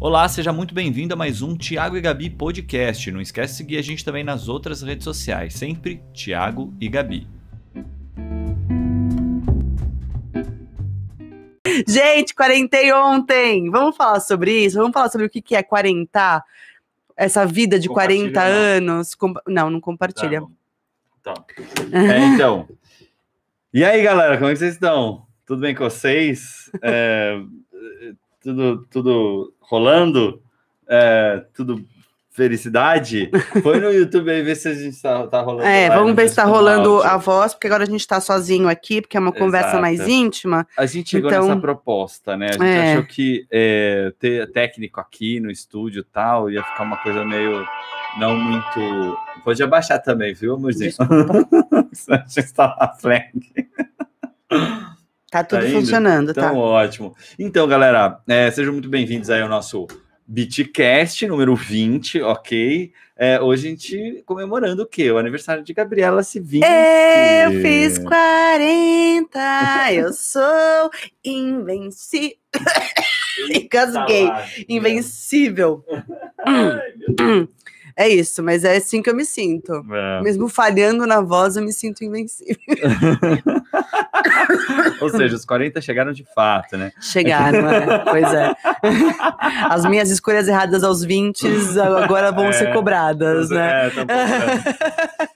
Olá, seja muito bem-vindo a mais um Tiago e Gabi podcast. Não esquece de seguir a gente também nas outras redes sociais, sempre Tiago e Gabi. Gente, quarentei ontem. Vamos falar sobre isso? Vamos falar sobre o que é quarentar? Essa vida de Compartilha, 40 não. anos. Com- Não, não compartilha. Tá. É, então. E aí, galera, como é que vocês estão? Tudo bem com vocês? É, tudo, tudo rolando? É, tudo felicidade? Foi no YouTube aí ver se a gente tá, tá rolando. É, live, vamos ver se tá rolando áudio. a voz, porque agora a gente tá sozinho aqui, porque é uma conversa Exato. mais íntima. A gente chegou Então- nessa proposta, né? A gente É. achou que é, ter técnico aqui no estúdio e tal ia ficar uma coisa meio não muito. Pode abaixar também, viu, amorzinho? a gente tá na. Tá tudo Tá funcionando, Então, tá? ótimo. Então, galera, é, sejam muito bem-vindos aí ao nosso Beatcast número 20, ok? É, hoje a gente comemorando o quê? O aniversário de Gabriela Civil. Eu fiz 40, eu sou invencível. Engasguei. Invencível. Ai. É isso, mas é assim que eu me sinto. É. Mesmo falhando na voz, eu me sinto invencível. Ou seja, os 40 chegaram de fato, né? Chegaram, é. pois é. As minhas escolhas erradas aos 20 agora vão É, ser cobradas, né? É, tá bom, né?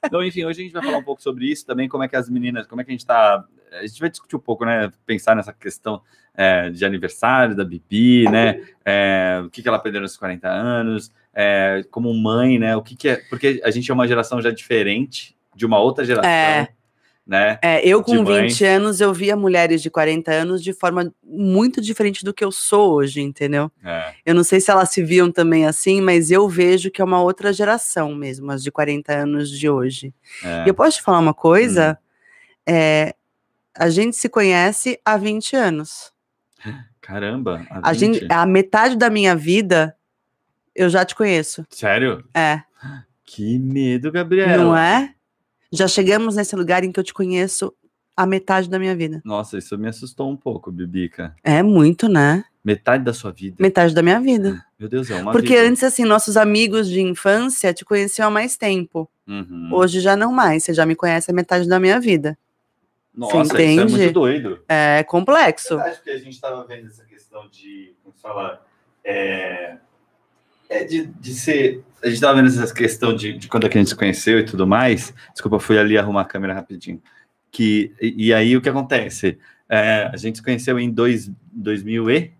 Então, enfim, hoje a gente vai falar um pouco sobre isso também, como é que as meninas, como é que a gente tá. A gente vai discutir um pouco, né? Pensar nessa questão é, de aniversário da Bibi, né? É, o que, que ela aprendeu nos 40 anos, é, como mãe, né? O que, que é. Porque a gente é uma geração já diferente de uma outra geração, É. né? É, eu com De mãe. 20 anos, eu via mulheres de 40 anos de forma muito diferente do que eu sou hoje, entendeu? É, Eu não sei se elas se viam também assim, mas eu vejo que é uma outra geração mesmo, as de 40 anos de hoje. é. E eu posso te falar uma Hum. coisa? É, a gente se conhece há 20 anos. Caramba, a A, 20? gente, a metade da minha vida eu já te conheço. Sério? É, Que medo, Gabriela. não é? Já chegamos nesse lugar em que eu te conheço a metade da minha vida. Nossa, isso me assustou um pouco, Bibica. É muito, né? Metade da sua vida. Metade da minha vida. Meu Deus, é uma Porque vida. antes, assim, nossos amigos de infância te conheciam há mais tempo. Uhum. Hoje já não mais. Você já me conhece a metade da minha vida. Nossa, isso é entende? muito doido. É complexo. Acho que a gente estava vendo essa questão de, como se fala, é, é de, de ser. A gente estava vendo essa questão de, de quando é que a gente se conheceu e tudo mais. Desculpa, fui ali arrumar a câmera rapidinho. Que, e, e aí o que acontece? É, a gente se conheceu em dois, 2000 e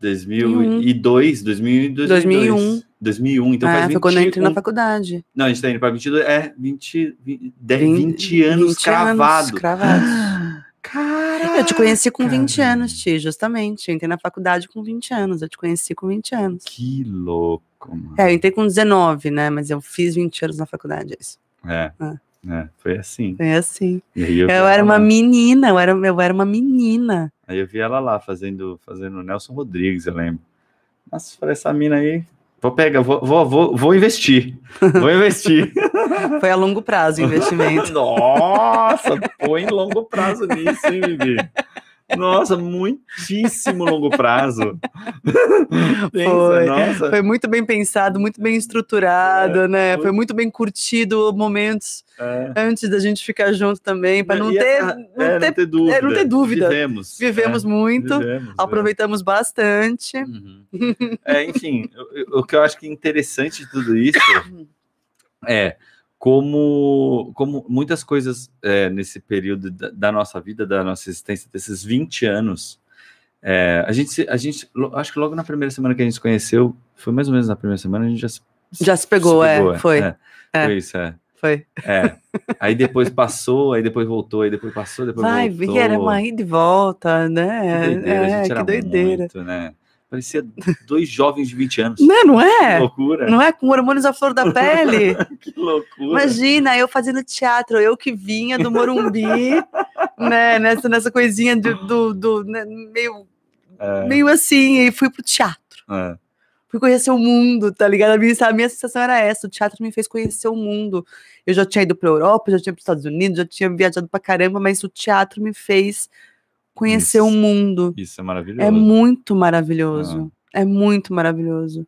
2002, 2002, 2001. 2001, então É, faz 20, foi quando eu entrei na faculdade. Não, a gente tá indo para 22, é 20, 20, 10, 20 20 anos 20 cravado. cravados. Caraca! Eu te conheci com 20 velho. anos, Ti, justamente. Eu entrei na faculdade com 20 anos. Eu te conheci com 20 anos. Que louco, mano. É, eu entrei com 19, né? Mas eu fiz 20 anos na faculdade. é Isso. É, Ah. é, foi assim. Foi assim. Eu, vi era uma lá. menina, eu era, eu era uma menina. Aí eu vi ela lá fazendo, fazendo Nelson Rodrigues, eu lembro. Nossa, falei, essa mina aí. Vou pegar, vou, vou, vou, vou investir. Vou investir. Foi a longo prazo o investimento. Nossa, põe longo prazo nisso, hein, Bibi? Nossa, muitíssimo longo prazo. Foi. nossa. Foi muito bem pensado, muito bem estruturado, né? foi. Foi muito bem curtido momentos É. antes da gente ficar junto também, para não, ter, não é, ter- não ter dúvida. é, não ter dúvida. Vivemos. Vivemos é, muito, vivemos, é. aproveitamos bastante. Uhum. É, enfim, o, o que eu acho que é interessante de tudo isso é como, como muitas coisas é, nesse período da, da nossa vida, da nossa existência, desses 20 anos, é, a gente, se- a gente, acho que logo na primeira semana que a gente se conheceu, foi mais ou menos na primeira semana, a gente já se, Já se pegou, é, foi, É, é. Foi isso, é. Foi. É. Aí depois passou, aí depois voltou, aí depois passou, depois Vai, voltou. vi, era uma ida e volta, Que né? doideira, a é, que doideira. muito, né? Parecia dois jovens de 20 anos. Não, não Que é? loucura. Não é com hormônios à flor da pele? Que loucura. Imagina, eu fazendo teatro, eu que vinha do Morumbi, né, nessa, nessa coisinha do, do, do, né, meio, É, meio assim, e fui pro teatro. é. Fui conhecer o mundo, tá ligado? A minha, a minha sensação era essa, o teatro me fez conhecer o mundo. Eu já tinha ido pra Europa, já tinha para os Estados Unidos, já tinha viajado pra caramba, mas o teatro me fez conhecer o Isso. mundo. Isso é maravilhoso. É muito maravilhoso. É muito maravilhoso.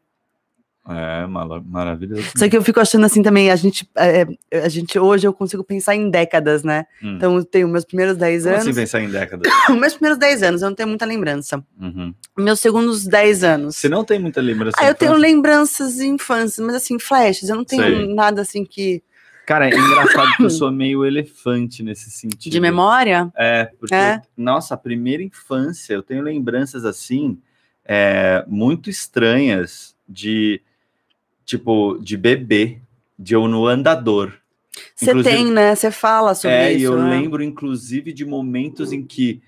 É, mala- maravilhoso. Só que eu fico achando assim também, a gente, é, a gente hoje eu consigo pensar em décadas, né? Hum. Então eu tenho meus primeiros 10 Como anos. assim pensar em décadas? meus primeiros 10 anos, eu não tenho muita lembrança. Uhum. Meus segundos 10 anos. Você não tem muita lembrança Ah, eu tenho infância? lembranças de infância, mas assim, flashes, eu não tenho Sei. nada assim que. Cara, é engraçado que eu sou meio elefante nesse sentido. De memória? É, porque, É. nossa, a primeira infância, eu tenho lembranças assim, é, muito estranhas de, tipo, de bebê, de eu no andador. Você tem, né? Você fala sobre é, e isso. eu né? lembro, inclusive, de momentos em que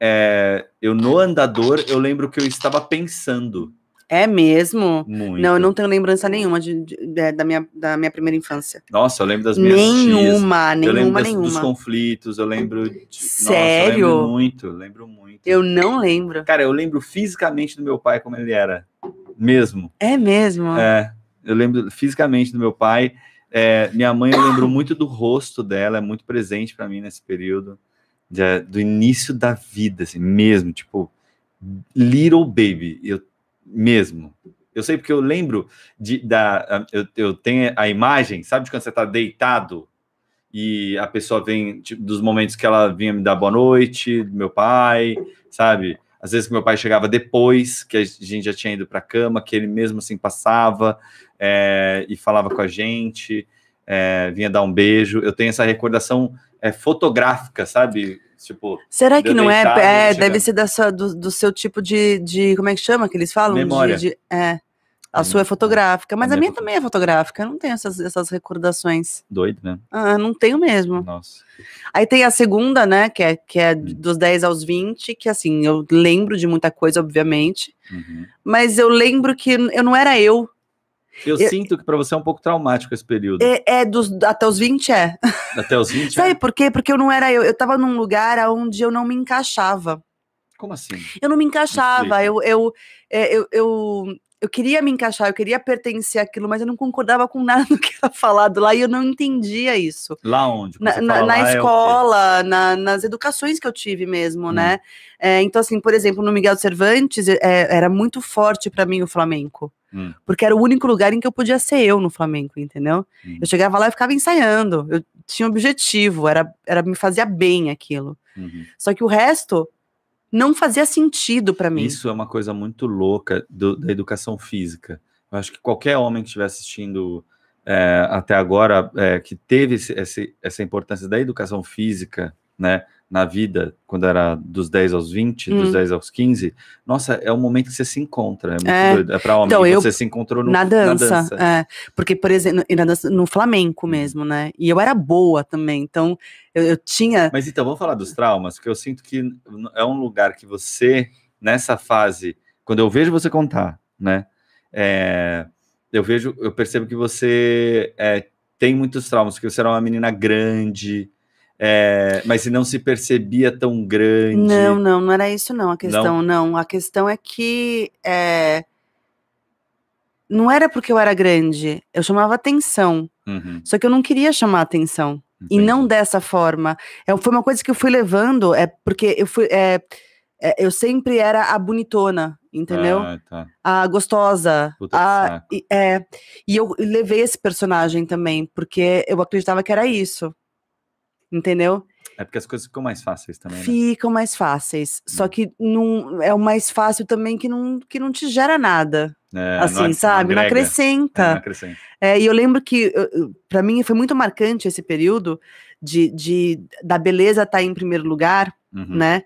é, eu no andador, eu lembro que eu estava pensando É mesmo? muito. Não, eu não tenho lembrança nenhuma de, de- de- da, minha, da minha primeira infância. Nossa, eu lembro das minhas tias. Nenhuma, eu lembro nenhuma, das- dos nenhuma. conflitos, eu lembro de... Nossa, eu Sério? lembro muito, eu lembro muito. Eu não lembro. Cara, eu lembro fisicamente do meu pai como ele era. Mesmo. É mesmo? É, eu lembro fisicamente do meu pai. É, minha mãe, eu lembro muito do rosto dela, é muito presente para mim nesse período. de- do início da vida, assim, mesmo. Tipo, little baby. Eu, mesmo. Eu sei porque eu lembro de, da. Eu, eu tenho a imagem, sabe de quando você tá deitado e a pessoa vem, tipo, dos momentos que ela vinha me dar boa noite, meu pai, sabe? Às vezes que meu pai chegava depois, que a gente já tinha ido para cama, que ele mesmo assim passava é, e falava com a gente, é, vinha dar um beijo. Eu tenho essa recordação é, fotográfica, sabe? Tipo, Será que não é? É, deve ser da sua- do, do seu tipo de, de. Como é que chama que eles falam? De- Memória. de- é. A Hum, sua é fotográfica, mas a a minha minha é também é fotográfica. Eu não tenho essas, essas recordações. doido, né? Ah, não tenho mesmo. Nossa. Aí tem a segunda, né? Que é, que é Hum. dos 10 aos 20, que assim, eu lembro de muita coisa, obviamente, Uhum. mas eu lembro que eu não era eu. Eu, Eu- sinto que para você é um pouco traumático esse período. É, é dos, até os 20 é. Até os 20 Sabe anos? por quê? Porque eu não era eu. Eu tava num lugar onde eu não me encaixava. Como assim? Eu não me encaixava. Eu, eu, é, eu, eu, eu queria me encaixar, eu queria pertencer àquilo, mas eu não concordava com nada do que era falado lá e eu não entendia isso. Lá onde? Na, na- na lá, é escola, na- nas educações que eu tive mesmo, Hum. né? É, então, assim, por exemplo, no Miguel Cervantes, é, era muito forte para mim o flamenco. Hum. Porque era o único lugar em que eu podia ser eu no Flamengo, entendeu? Hum. Eu chegava lá e ficava ensaiando. Eu tinha um objetivo, era, era me fazia bem aquilo. Uhum. Só que o resto não fazia sentido para mim. Isso é uma coisa muito louca do- da educação física. Eu acho que qualquer homem que estiver assistindo é, até agora, é, que teve esse- esse- essa importância da educação física, né, na vida, quando era dos 10 aos 20, Hum. dos 10 aos 15, nossa, é o momento que você se encontra. É muito É. doido. É para homem. Então, e eu- você se encontrou no, na dança, dança. é. porque, por exemplo, na dança- no flamenco mesmo, né? E eu era boa também, então eu, eu tinha. Mas então, vamos falar dos traumas, porque eu sinto que é um lugar que você, nessa fase, quando eu vejo você contar, né? é, eu vejo, eu percebo que você é, tem muitos traumas, porque você era uma menina grande, é, mas não se percebia tão grande. Não, não, não era isso, não. A questão, não. A questão é que é, não era porque eu era grande, eu chamava atenção. Uhum, Só que eu não queria chamar atenção. E entendi. não dessa forma. É, foi uma coisa que eu fui levando, é porque eu fui. é, é, eu sempre era a bonitona, entendeu? Ah, tá. a gostosa. Puta a, e, é, e eu levei esse personagem também, porque eu acreditava que era isso. Entendeu? É porque as coisas ficam mais fáceis também, né? Ficam mais fáceis. Só Hum. que não, é o mais fácil também que não, que não te gera nada. É, assim, não- sabe? Não, agrega, é, não acrescenta. acrescenta. É, e eu lembro que, para mim, foi muito marcante esse período de, de da beleza estar em primeiro lugar, Uhum. né?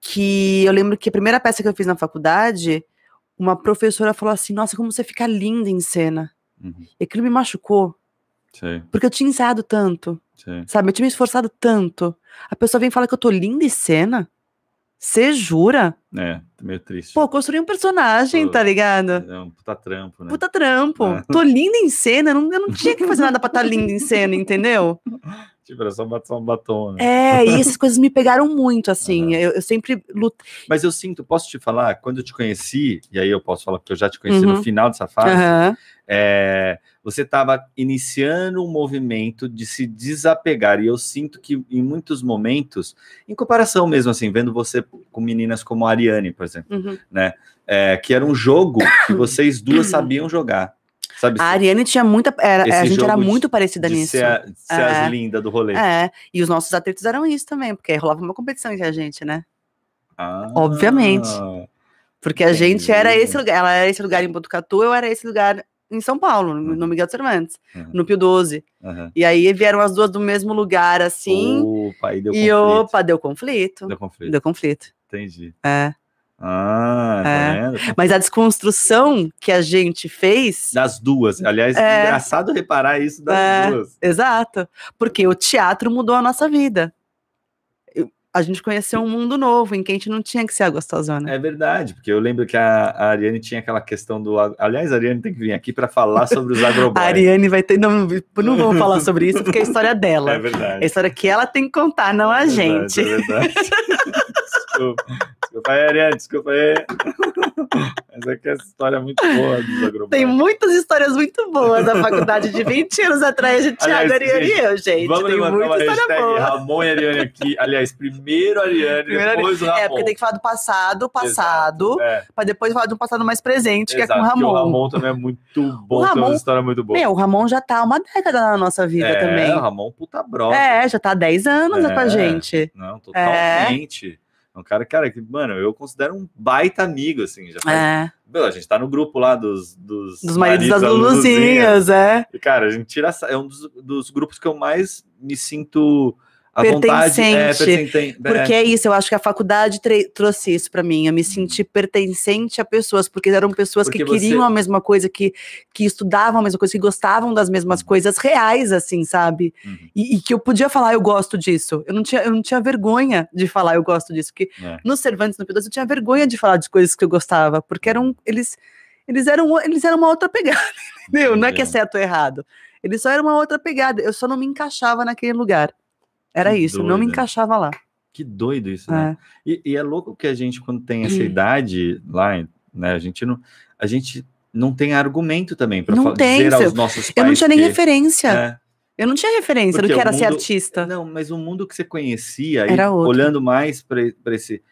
Que eu lembro que a primeira peça que eu fiz na faculdade, uma professora falou assim: Nossa, como você fica linda em cena. Uhum. E aquilo me machucou, Sei, porque eu tinha ensaiado tanto, sei. sabe? Eu tinha me esforçado tanto. A pessoa vem falar que eu tô linda em cena. Você jura? É, meio triste. Pô, construí um personagem, Pô, tá ligado? É um puta trampo, né? Puta trampo. É. Tô linda em cena. Eu não, eu não tinha que fazer nada pra estar linda em cena, entendeu? Tipo, era só um batom, né? É, e essas coisas me pegaram muito, assim. Eu, eu sempre lutei. Mas eu sinto, posso te falar, quando eu te conheci, e aí eu posso falar que eu já te conheci Uhum. no final dessa fase, Aham. é, você estava iniciando um movimento de se desapegar. E eu sinto que em muitos momentos, em comparação mesmo assim, vendo você com meninas como a Ariane, por exemplo, Uhum. né? é, que era um jogo que vocês duas sabiam jogar. Sabe? A Ariane tinha muita. Era, a gente era jogo de- muito parecida de nisso. ser, a- ser É. as lindas do rolê. É, e os nossos atritos eram isso também, porque rolava uma competição entre a gente, né? Ah, Obviamente. Porque a gente era esse lugar, ela era esse lugar em Botucatu, eu era esse lugar em São Paulo, no no Miguel Cervantes, Uhum. no Pio 12. aham. E aí vieram as duas do mesmo lugar, assim, Opa, aí deu e conflito. opa, deu conflito. Deu conflito. Deu conflito. Entendi. É. Ah, tá É. vendo? Mas a desconstrução que a gente fez. Das duas. Aliás, É. engraçado reparar isso das É. duas. Exato. Porque o teatro mudou a nossa vida. A gente conheceu um mundo novo em que a gente não tinha que ser a gostosona. É verdade, porque eu lembro que a, a Ariane tinha aquela questão do. Aliás, a Ariane tem que vir aqui para falar sobre os A agroboys. Ariane vai ter. Não, não vamos falar sobre isso, porque é a história dela. É É a verdade. história que ela tem que contar, não a É verdade, gente. É verdade. desculpa. Desculpa aí, Ariane, desculpa aí. Aqui é essa história muito boa dos agroboys. Tem muitas histórias muito boas da faculdade de 20 anos atrás de Thiago, Ariane e eu, gente. Vamos tem levantar muita história boa. Ramon e Ariane aqui. Aliás, primeiro Ariane, Primeiro depois o Ramon. É, porque tem que falar do passado, passado, É, pra depois falar de um passado mais presente, que é com o exato, Ramon. O Ramon também é muito bom, tem Ramon- uma história muito boa. Meu, o Ramon já tá há uma década na nossa vida é, também. o Ramon puta brother. É, já tá há 10 anos com a É. gente. Não, totalmente. É um cara, cara, que, mano, eu considero um baita amigo, assim. Já faz... É, Meu, a gente tá no grupo lá dos... Dos, dos maridos das Luluzinhas. É. E, cara, a gente tira... É um dos, dos grupos que eu mais me sinto à vontade. É, Pertencente. pertencente. Porque é isso, eu acho que a faculdade trouxe isso pra mim. Eu me senti pertencente a pessoas, porque eram pessoas que Porque você- queriam a mesma coisa, que, que estudavam a mesma coisa, que gostavam das mesmas coisas reais, assim, sabe? Uhum. E, e que eu podia falar, eu gosto disso. Eu não tinha, eu não tinha vergonha de falar, eu gosto disso. Porque É. no Cervantes, no P2, eu tinha vergonha de falar de coisas que eu gostava, porque eram, eles, eles, eram, eles eram uma outra pegada, entendeu? Não é que é Entendi. certo ou errado. Eles só eram uma outra pegada. Eu só não me encaixava naquele lugar. Era Que isso, eu não me doido. encaixava lá. Que doido isso, né? É. E, e é louco que a gente, quando tem essa Hum. idade lá, né? A gente não, a gente não tem argumento também para dizer aos seu- nossos pais. Eu não tinha nem que- referência. É. Eu não tinha referência Porque do que era ser mundo- artista. Não, mas o mundo que você conhecia, Era e outro. olhando mais para esse.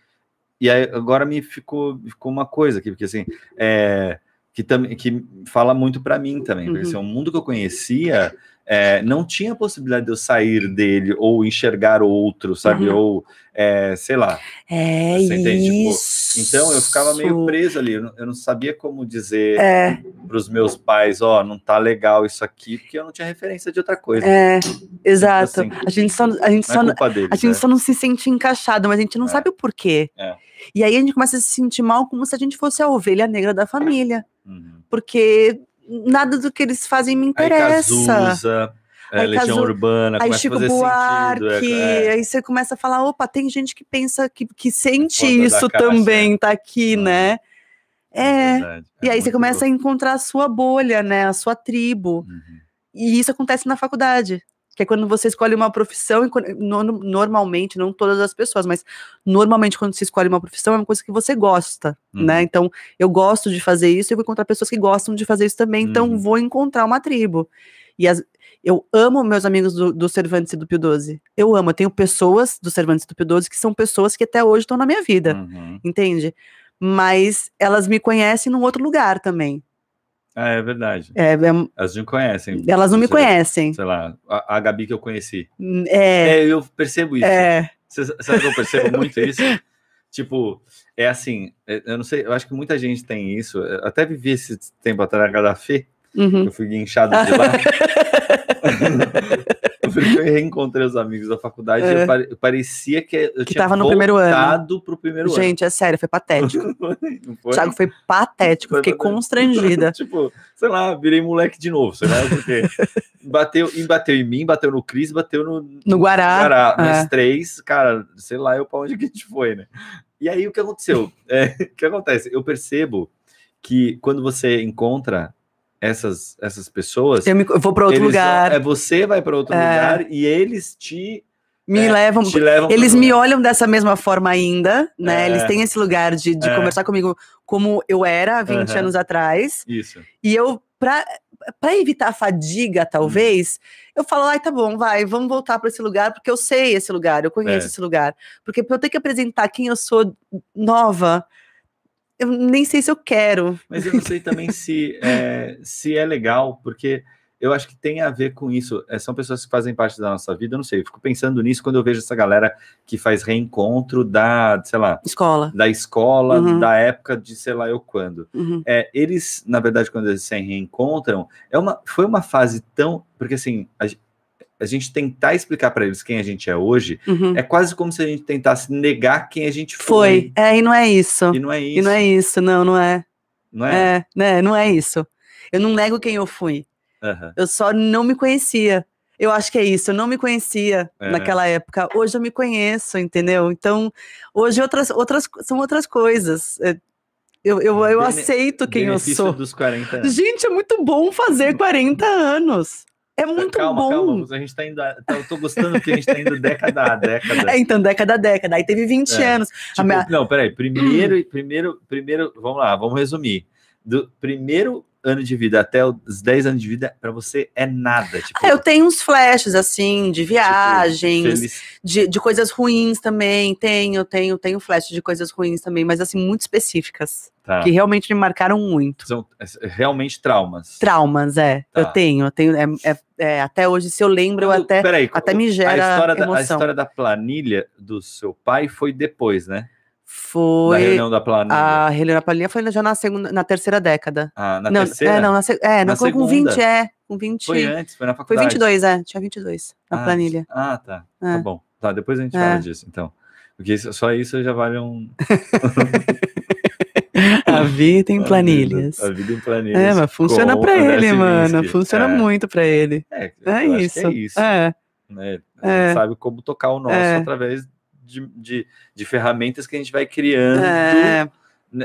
E aí, agora me ficou, ficou uma coisa aqui, porque assim, é, que, também que fala muito para mim também. Porque Uhum. assim, o mundo que eu conhecia é, não tinha possibilidade de eu sair dele ou enxergar outro, sabe? Uhum. Ou, é, sei lá. É entende? Tipo, isso. Então eu ficava meio preso ali, eu não, eu não sabia como dizer É, para os meus pais: ó, não tá legal isso aqui, porque eu não tinha referência de outra coisa. é, exato. assim, a gente só, a gente Não só, é culpa deles. a gente né? só não se sente encaixado, mas a gente não É. sabe o porquê. É. E aí a gente começa a se sentir mal como se a gente fosse a ovelha negra da família. Uhum. Porque nada do que eles fazem me Aí interessa. Cazuza, é, Aí Legião Cazu- Urbana, Aí Chico Buarque, sentido. é, é. aí você começa a falar, opa, tem gente que pensa, que, que sente isso também, tá aqui, né? É, verdade, e aí você começa a encontrar a sua bolha, né? A sua tribo. Uhum. E isso acontece na faculdade. Que é quando você escolhe uma profissão, e no- normalmente, não todas as pessoas, mas normalmente quando você escolhe uma profissão é uma coisa que você gosta, Uhum. né? Então, eu gosto de fazer isso e vou encontrar pessoas que gostam de fazer isso também, então Uhum. vou encontrar uma tribo. E as- eu amo meus amigos do, do Cervantes e do Pio 12. Eu amo, eu tenho pessoas do Cervantes e do Pio 12 que são pessoas que até hoje estão na minha vida, Uhum. entende? Mas elas me conhecem num outro lugar também. Ah, é verdade. É, é- Elas não conhecem. elas não me sei conhecem. Sei lá, a, a Gabi que eu conheci. É, É, eu percebo isso. é, Você sabe que eu percebo muito isso? Tipo, é assim, é, eu não sei, eu acho que muita gente tem isso. Eu até vivi esse tempo atrás na casa da Fê, uhum. eu fui guinchado de lá. eu reencontrei os amigos da faculdade e É. eu parecia que eu Que tinha tava no primeiro ano. pro primeiro Gente, é sério, foi patético. ano. Não O foi? Thiago foi patético, Foi fiquei patético. constrangida. tipo, sei lá, virei moleque de novo, sei lá, porque bateu, bateu em mim, bateu no Cris, bateu no, No Guará. Guará. é. Três, cara, sei lá eu pra onde que a gente foi, né? E aí o que aconteceu? É, o que acontece? Eu percebo que quando você encontra essas, essas pessoas, Eu, me- eu vou para outro eles lugar, é você vai para outro É. lugar e eles te, me é, levam. te levam Eles me lugar. olham dessa mesma forma ainda, né? É. Eles têm esse lugar de, de É. conversar comigo como eu era há 20 Aham. anos atrás. Isso. E eu, pra, para evitar a fadiga, talvez, eu falo, ai, tá bom, vai, vamos voltar para esse lugar, porque eu sei esse lugar, eu conheço É. esse lugar. Porque eu ter que apresentar quem eu sou nova, eu nem sei se eu quero. Mas eu não sei também se é, se é legal, porque eu acho que tem a ver com isso. É, são pessoas que fazem parte da nossa vida, eu não sei. Eu fico pensando nisso quando eu vejo essa galera que faz reencontro da, sei lá, Escola. da escola, Uhum. da época de sei lá eu quando. Uhum. É, eles, na verdade, quando eles se reencontram, é uma, foi uma fase tão. Porque assim, a, a gente tentar explicar para eles quem a gente é hoje Uhum. é quase como se a gente tentasse negar quem a gente foi. Foi. É, e não é isso. E não é isso. E não é isso, não, não é. não é? É, né? Não é isso. Eu não nego quem eu fui. Aham. Eu só não me conhecia. Eu acho que é isso, eu não me conhecia É. naquela época. Hoje eu me conheço, entendeu? Então, hoje outras, outras são outras coisas. É, Eu, eu, eu Bene- aceito quem eu sou. dos 40 anos. Gente, é muito bom fazer 40 anos. É muito calma, bom. calma. A gente tá indo. a- Eu tô gostando que a gente tá indo década a década. É, então, década a década. Aí teve 20 É. anos. Tipo, minha- Não, peraí. Primeiro, primeiro, primeiro, vamos lá, vamos resumir. Do primeiro ano de vida até os 10 anos de vida, pra você é nada. Tipo, Ah, eu tenho uns flashes, assim, de tipo, viagens, feliz- de, de coisas ruins também. Tenho, tenho, tenho flash de coisas ruins também, mas assim, muito específicas. tá. Que realmente me marcaram muito. São é, realmente traumas. Traumas, é. Tá. Eu tenho, eu tenho. É, é- é, até hoje, se eu lembro, eu Quando- até. peraí, até me a gera história, da, a emoção. história da planilha do seu pai foi depois, né? Da Foi. reunião da planilha. A Helena Palinha foi já na segunda, na terceira década. Ah, na não, terceira? é, não, na, é, Na não, foi com segunda? 20, é. Com 20. Foi antes, foi na Foi faculdade. 22, é. Tinha 22 na Ah, planilha. Ah, tá. É. Tá bom. Tá, depois a gente É. fala disso, então. Porque isso- só isso já vale um. A vida em a planilhas. vida- A vida em planilhas. É, mas funciona André ele, mano. Funciona é, muito pra ele. É, É que isso. é isso. É. né? A É. gente sabe como tocar o nosso É. através de, de, de ferramentas que a gente vai criando É.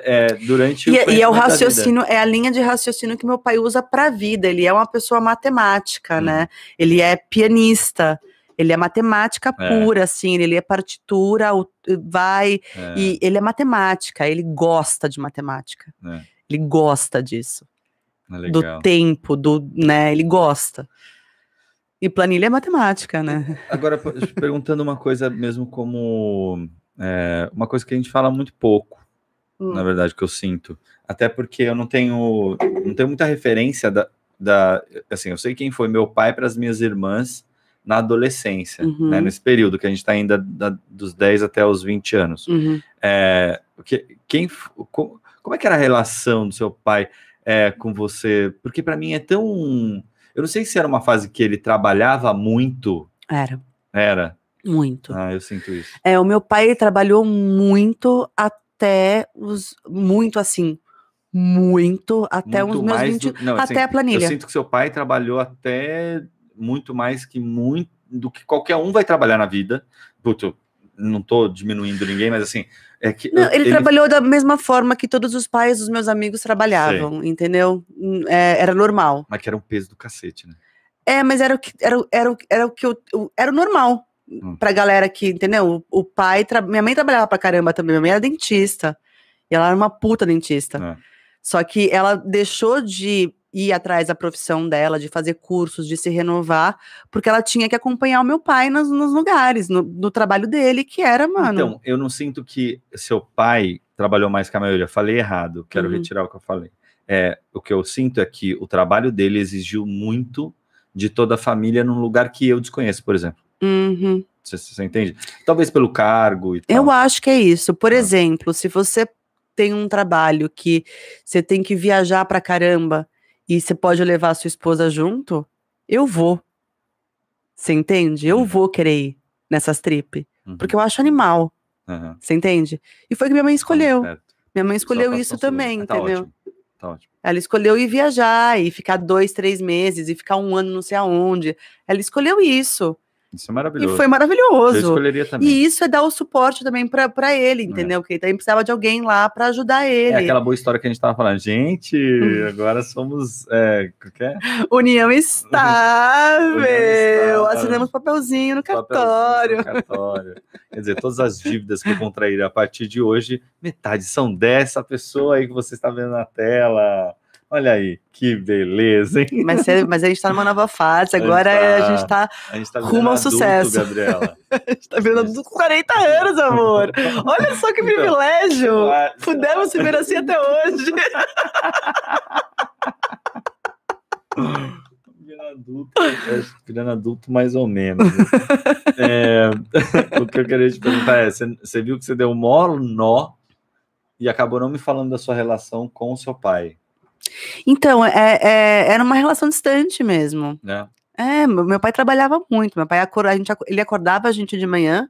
é, durante E, e é o conhecimento da vida. raciocínio, é a linha de raciocínio que meu pai usa pra vida. Ele é uma pessoa matemática, Hum. né? Ele é pianista. Ele é matemática É. pura, assim. Ele é partitura, o- vai. É, E ele é matemática. Ele gosta de matemática. É. Ele gosta disso. é Do tempo, do, né? Ele gosta. E planilha é matemática, né? Agora, perguntando uma coisa mesmo como é, uma coisa que a gente fala muito pouco, Hum. na verdade, que eu sinto. Até porque eu não tenho, não tenho muita referência da, da. Assim, eu sei quem foi meu pai para as minhas irmãs na adolescência, Uhum. né, nesse período que a gente está ainda da- dos 10 até os 20 anos. Uhum. É, que, quem, como é que era a relação do seu pai é, com você? Porque para mim é tão. Eu não sei se era uma fase que ele trabalhava muito. Era, Era. muito. Ah, eu sinto isso. É, o meu pai trabalhou muito até os. Muito assim. Muito até Muito os meus mais 20. do- não, até assim, a planilha. Eu sinto que seu pai trabalhou até muito mais que muito do que qualquer um vai trabalhar na vida. Puto, não tô diminuindo ninguém, mas assim, é que Não, eu- ele, trabalhou da mesma forma que todos os pais dos meus amigos trabalhavam, entendeu? É, era normal. mas que era um peso do cacete, né? É, mas era o que era, era, era o que eu, era o normal Hum. pra galera que, entendeu? O, o pai, tra- minha mãe trabalhava pra caramba também, minha mãe era dentista. E ela era uma puta dentista. É. Só que ela deixou de ir atrás da profissão dela, de fazer cursos, de se renovar, porque ela tinha que acompanhar o meu pai nos, nos lugares, no, no trabalho dele, que era, mano. Então, eu não sinto que seu pai trabalhou mais que a maioria. Falei errado, quero Uhum. retirar o que eu falei. É, o que eu sinto é que o trabalho dele exigiu muito de toda a família num lugar que eu desconheço, por exemplo. Uhum. Você, você entende? Talvez pelo cargo e tal. Eu acho que é isso. Por Ah. exemplo, se você tem um trabalho que você tem que viajar pra caramba e você pode levar a sua esposa junto, eu vou. Você entende? Eu Uhum. vou querer ir nessas trip, Uhum. porque eu acho animal. Você entende? E foi o que minha mãe escolheu. Certo. Minha mãe escolheu Só isso também, Tá entendeu? ótimo. Tá ótimo. Ela escolheu ir viajar e ficar dois, três meses e ficar um ano não sei aonde. Ela escolheu isso. Isso é maravilhoso. E foi Eu maravilhoso. escolheria também. E isso é dar o suporte também pra ele, entendeu? Porque ele também precisava de alguém lá pra ajudar ele. É aquela boa história que a gente tava falando. Gente, agora somos. É, que é? União estável. estável. Assinamos papelzinho no Papelzinho cartório. no cartório. Quer dizer, todas as dívidas que eu contrair a partir de hoje, metade são dessa pessoa aí que você está vendo na tela. Olha aí, que beleza, hein? Mas, mas a gente tá numa nova fase, agora tá- a gente tá, A gente tá Rumo ao adulto, sucesso. Gabriela. a gente tá virando adulto com 40 anos, amor. Olha só que Então, privilégio. ah, Pudemos se ver assim até hoje. Virando adulto, é, virando adulto mais ou menos. né? É, o que eu queria te perguntar é: você, você viu que você deu o maior nó e acabou não me falando da sua relação com o seu pai, Então, é, é- era uma relação distante mesmo. né? É, meu pai trabalhava muito. Meu pai acor- a gente, ele acordava a gente de manhã.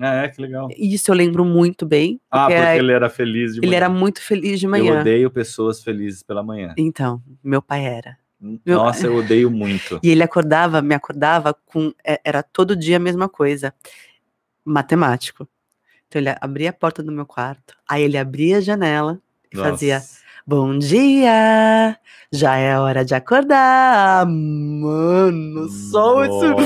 Ah, é, que legal. Isso eu lembro muito bem. Ah, porque porque era- ele era feliz de ele manhã. era muito feliz de Eu manhã. odeio pessoas felizes pela manhã. Então, meu pai era. Meu- Nossa, eu odeio muito. E ele acordava, me acordava com. é, Era todo dia a mesma coisa. Matemático. Então ele abria a porta do meu quarto, aí ele abria a janela e fazia. Bom dia! Já é hora de acordar! Mano, só isso.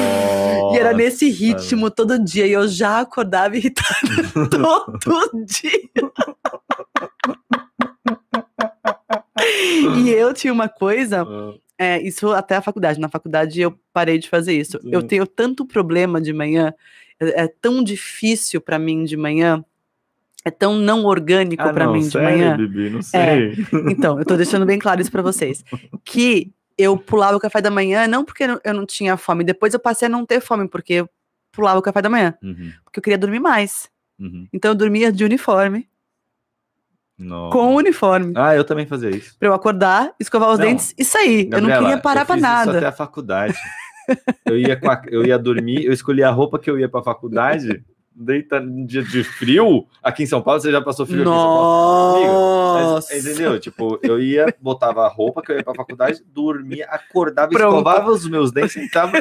E era nesse ritmo todo dia. E eu já acordava irritada todo dia. e eu tinha uma coisa, Ah, é, isso até a faculdade. Na faculdade eu parei de fazer isso. Eu tenho tanto problema de manhã, é, é tão difícil pra mim de manhã, é tão não orgânico Ah, pra não, mim de sério, manhã. Bibi, não sei. Então, eu tô deixando bem claro isso pra vocês. Que eu pulava o café da manhã, não porque eu não- tinha fome. Depois eu passei a não ter fome, porque eu pulava o café da manhã. Uhum, Porque eu queria dormir mais. uhum. Então eu dormia de uniforme, com o uniforme. Ah, eu também fazia isso. Pra eu acordar, escovar os Não, dentes e sair. eu não Gabriela, queria parar pra fiz Isso nada. até a faculdade. Eu ia, a- eu ia dormir, eu escolhia a roupa que eu ia pra faculdade. Deita no dia de frio. Aqui em São Paulo, você já passou frio aqui em São Paulo? Mas, Nossa! entendeu? Tipo, eu ia, botava a roupa que eu ia pra faculdade, dormia, acordava, Pronto. escovava os meus dentes, sentava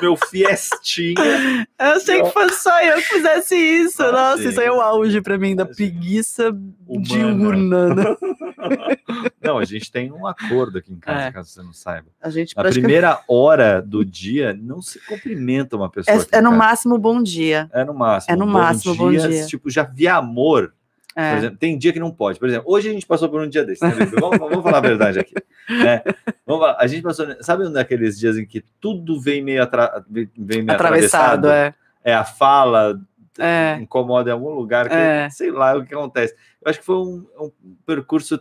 meu fiestinha. Eu achei que fosse só eu que fizesse isso. Ah, Nossa, sim. isso aí é o auge pra mim, da preguiça Humana. diurna. né? Não, a gente tem um acordo aqui em casa, É. caso você não saiba. A gente Na praticamente- primeira hora do dia, não se cumprimenta uma pessoa. É, é no casa. máximo bom dia. É no máximo. É no máximo, bom dia. Tipo, já vi amor. Por É. exemplo, tem dia que não pode. Por exemplo, hoje a gente passou por um dia desse. né, vamos, vamos falar a verdade aqui. né? Vamos a gente passou. Sabe um daqueles dias em que tudo vem meio, atra, vem meio Atravessado, atravessado? é. É a fala, É. incomoda em algum lugar, que, É. sei lá o que acontece. Eu acho que foi um, um percurso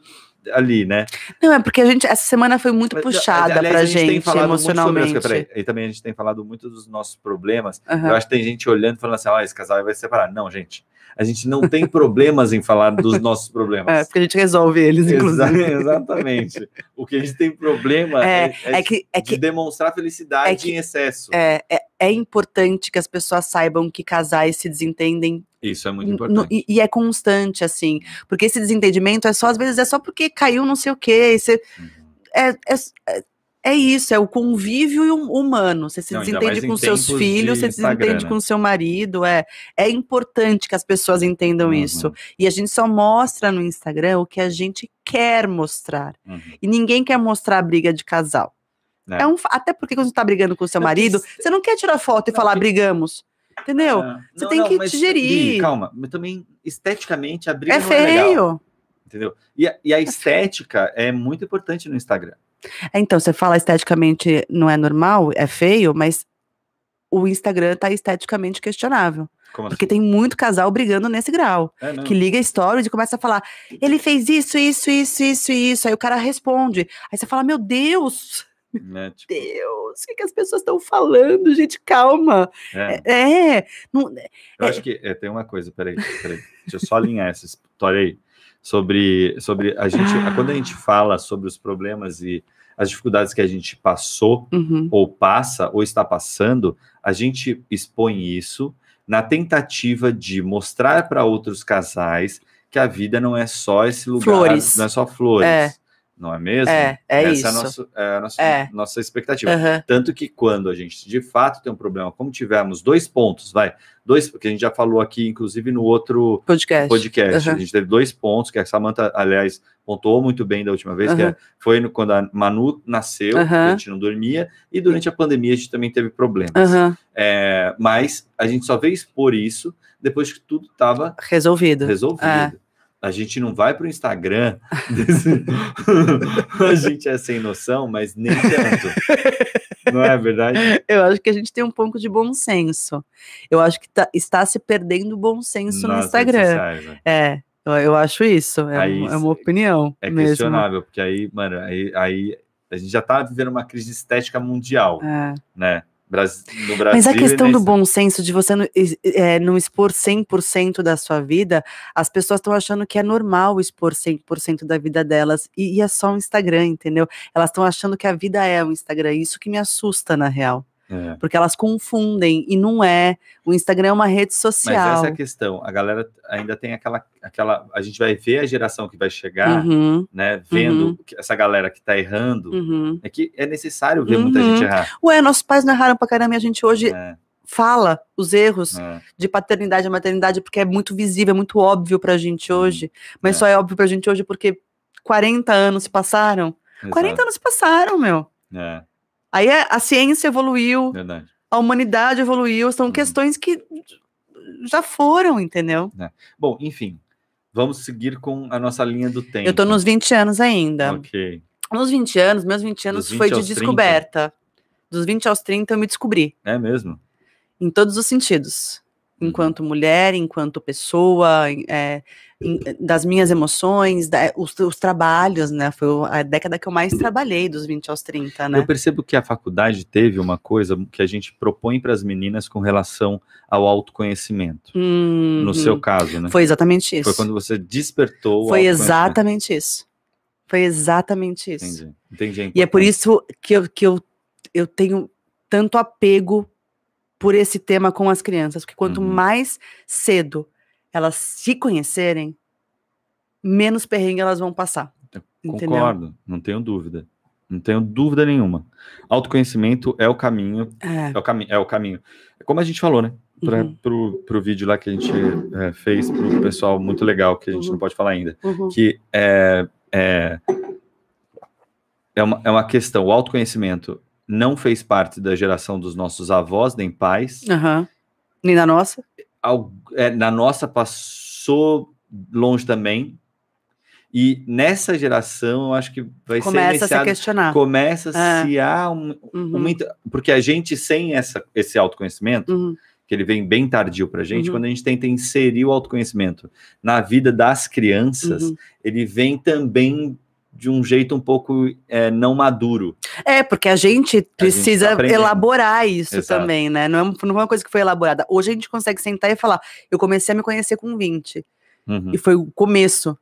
ali, né? Não, é porque a gente, essa semana foi muito Mas, puxada aliás, pra a gente tem gente, falado muito sobre emocionalmente. isso, e também a gente tem falado muito dos nossos problemas. Aham. Eu acho que tem gente olhando e falando assim: ah, esse casal vai se separar. Não, gente. A gente não tem problemas em falar dos nossos É, problemas. porque a gente resolve eles, Exa- inclusive. exatamente. O que a gente tem problema é, É, é é que, é de que demonstrar felicidade é que- em excesso. é, é, é importante que as pessoas saibam que casais se desentendem Isso é muito no- importante. e, e é constante, assim. Porque esse desentendimento é só, às vezes, é só porque caiu não sei o quê. você- Uhum. é, é, é isso, é o convívio hum- humano. Você se Não, desentende com seus filhos, você se desentende né? com seu marido. É, é importante que as pessoas entendam Uhum, isso. E a gente só mostra no Instagram o que a gente quer mostrar. uhum. E ninguém quer mostrar a briga de casal. É. É um até porque quando você tá brigando com o seu Não, marido, você não quer tirar foto e Não, falar porque- brigamos. Entendeu? Ah, Você tem que digerir. Calma, mas também esteticamente a briga é não é legal, feio. entendeu? E a, e a estética é muito importante no Instagram. É, Então, você fala esteticamente não é normal, é feio, mas o Instagram tá esteticamente questionável. Como Porque assim? tem muito casal brigando nesse grau. É. Que liga stories e começa a falar, ele fez isso, isso, isso, isso, isso. Aí o cara responde. Aí você fala, meu Deus, Né, tipo, Deus, o que, que as pessoas estão falando? Gente, calma. é. É, não, Eu É. acho que é, tem uma coisa, peraí, peraí. Deixa eu só alinhar essa história aí. Sobre, sobre a gente, Ah. quando a gente fala sobre os problemas e as dificuldades que a gente passou, Uhum. ou passa, ou está passando, a gente expõe isso na tentativa de mostrar para outros casais que a vida não é só esse lugar, Flores. não é só flores. É. Não é mesmo? É, é Essa isso. é a, nossa, é a nossa, É. nossa expectativa. Aham. Tanto que quando a gente de fato tem um problema, como tivemos dois pontos, vai, dois, que a gente já falou aqui, inclusive no outro Podcast. podcast, Aham. a gente teve dois pontos, que a Samantha, aliás, pontuou muito bem da última vez, que Aham. é- foi no, quando a Manu nasceu, a gente não dormia, e durante a pandemia a gente também teve problemas. É, mas a gente só veio expor isso depois que tudo estava Resolvido. resolvido. A gente não vai para o Instagram. a gente é sem noção, mas nem tanto. Não é verdade? Eu acho que a gente tem um pouco de bom senso. Eu acho que tá, está se perdendo o bom senso Nas no Instagram. Sociais, né? É, eu, eu, acho isso. É, aí, é uma opinião. É mesmo. questionável, porque aí, mano, aí, aí a gente já está vivendo uma crise estética mundial, é. né? No Brasil. Mas a questão do bom senso, de você não, é, não expor 100% da sua vida, as pessoas estão achando que é normal expor 100% da vida delas, e, e é só um Instagram, entendeu? Elas estão achando que a vida é um Instagram, isso que me assusta, na real. É. Porque elas confundem e não é. O Instagram é uma rede social. Mas essa é a questão. A galera ainda tem aquela. aquela a gente vai ver a geração que vai chegar, uhum. né? Vendo uhum. essa galera que tá errando. Uhum. É que é necessário ver muita gente uhum. errar. Ué, nossos pais não erraram pra caramba e a gente hoje. É. Fala os erros é. de paternidade e maternidade, porque é muito visível, é muito óbvio pra gente uhum. hoje. Mas é. só é óbvio pra gente hoje porque 40 anos se passaram. Exato. 40 anos se passaram, meu. É. Aí a, a ciência evoluiu, Verdade. a humanidade evoluiu, são uhum. questões que já foram, entendeu? É. Bom, enfim, vamos seguir com a nossa linha do tempo. Eu tô nos 20 anos ainda. Ok. Nos 20 anos, meus 20 anos 20 foi de descoberta. 30? Dos 20 aos 30 eu me descobri. É mesmo? Em todos os sentidos. Uhum. Enquanto mulher, enquanto pessoa, é, das minhas emoções, da, os, os, trabalhos, né? Foi a década que eu mais trabalhei, dos 20 aos 30, né? Eu percebo que a faculdade teve uma coisa que a gente propõe para as meninas com relação ao autoconhecimento. Hum, no seu caso, né? Foi exatamente isso. Foi quando você despertou Foi exatamente isso. Foi exatamente isso. Entendi. Entendi e é por isso que eu, que eu, eu tenho tanto apego por esse tema com as crianças, porque quanto uhum. mais cedo elas se conhecerem, menos perrengue elas vão passar. Concordo, não tenho dúvida. Não tenho dúvida nenhuma. Autoconhecimento é o caminho. É, é o, cami é o caminho. Como a gente falou, né? Para uhum. pro, pro vídeo lá que a gente é, fez pro pessoal muito legal, que a gente uhum. não pode falar ainda. Uhum. Que é, é, é, uma, é uma questão. O autoconhecimento não fez parte da geração dos nossos avós, nem pais. Nem da nossa é, na nossa passou longe também. E nessa geração, eu acho que vai começa ser a se questionar. Começa-se é. a um, uhum. uma, porque a gente sem essa, esse autoconhecimento, uhum. que ele vem bem tardio para a gente, uhum. quando a gente tenta inserir o autoconhecimento na vida das crianças, uhum. ele vem também de um jeito um pouco é, não maduro. É, porque a gente precisa a gente tá elaborar isso Exato. também, né? Não é, não é uma coisa que foi elaborada. Hoje a gente consegue sentar e falar: eu comecei a me conhecer com 20. Uhum. E foi o começo.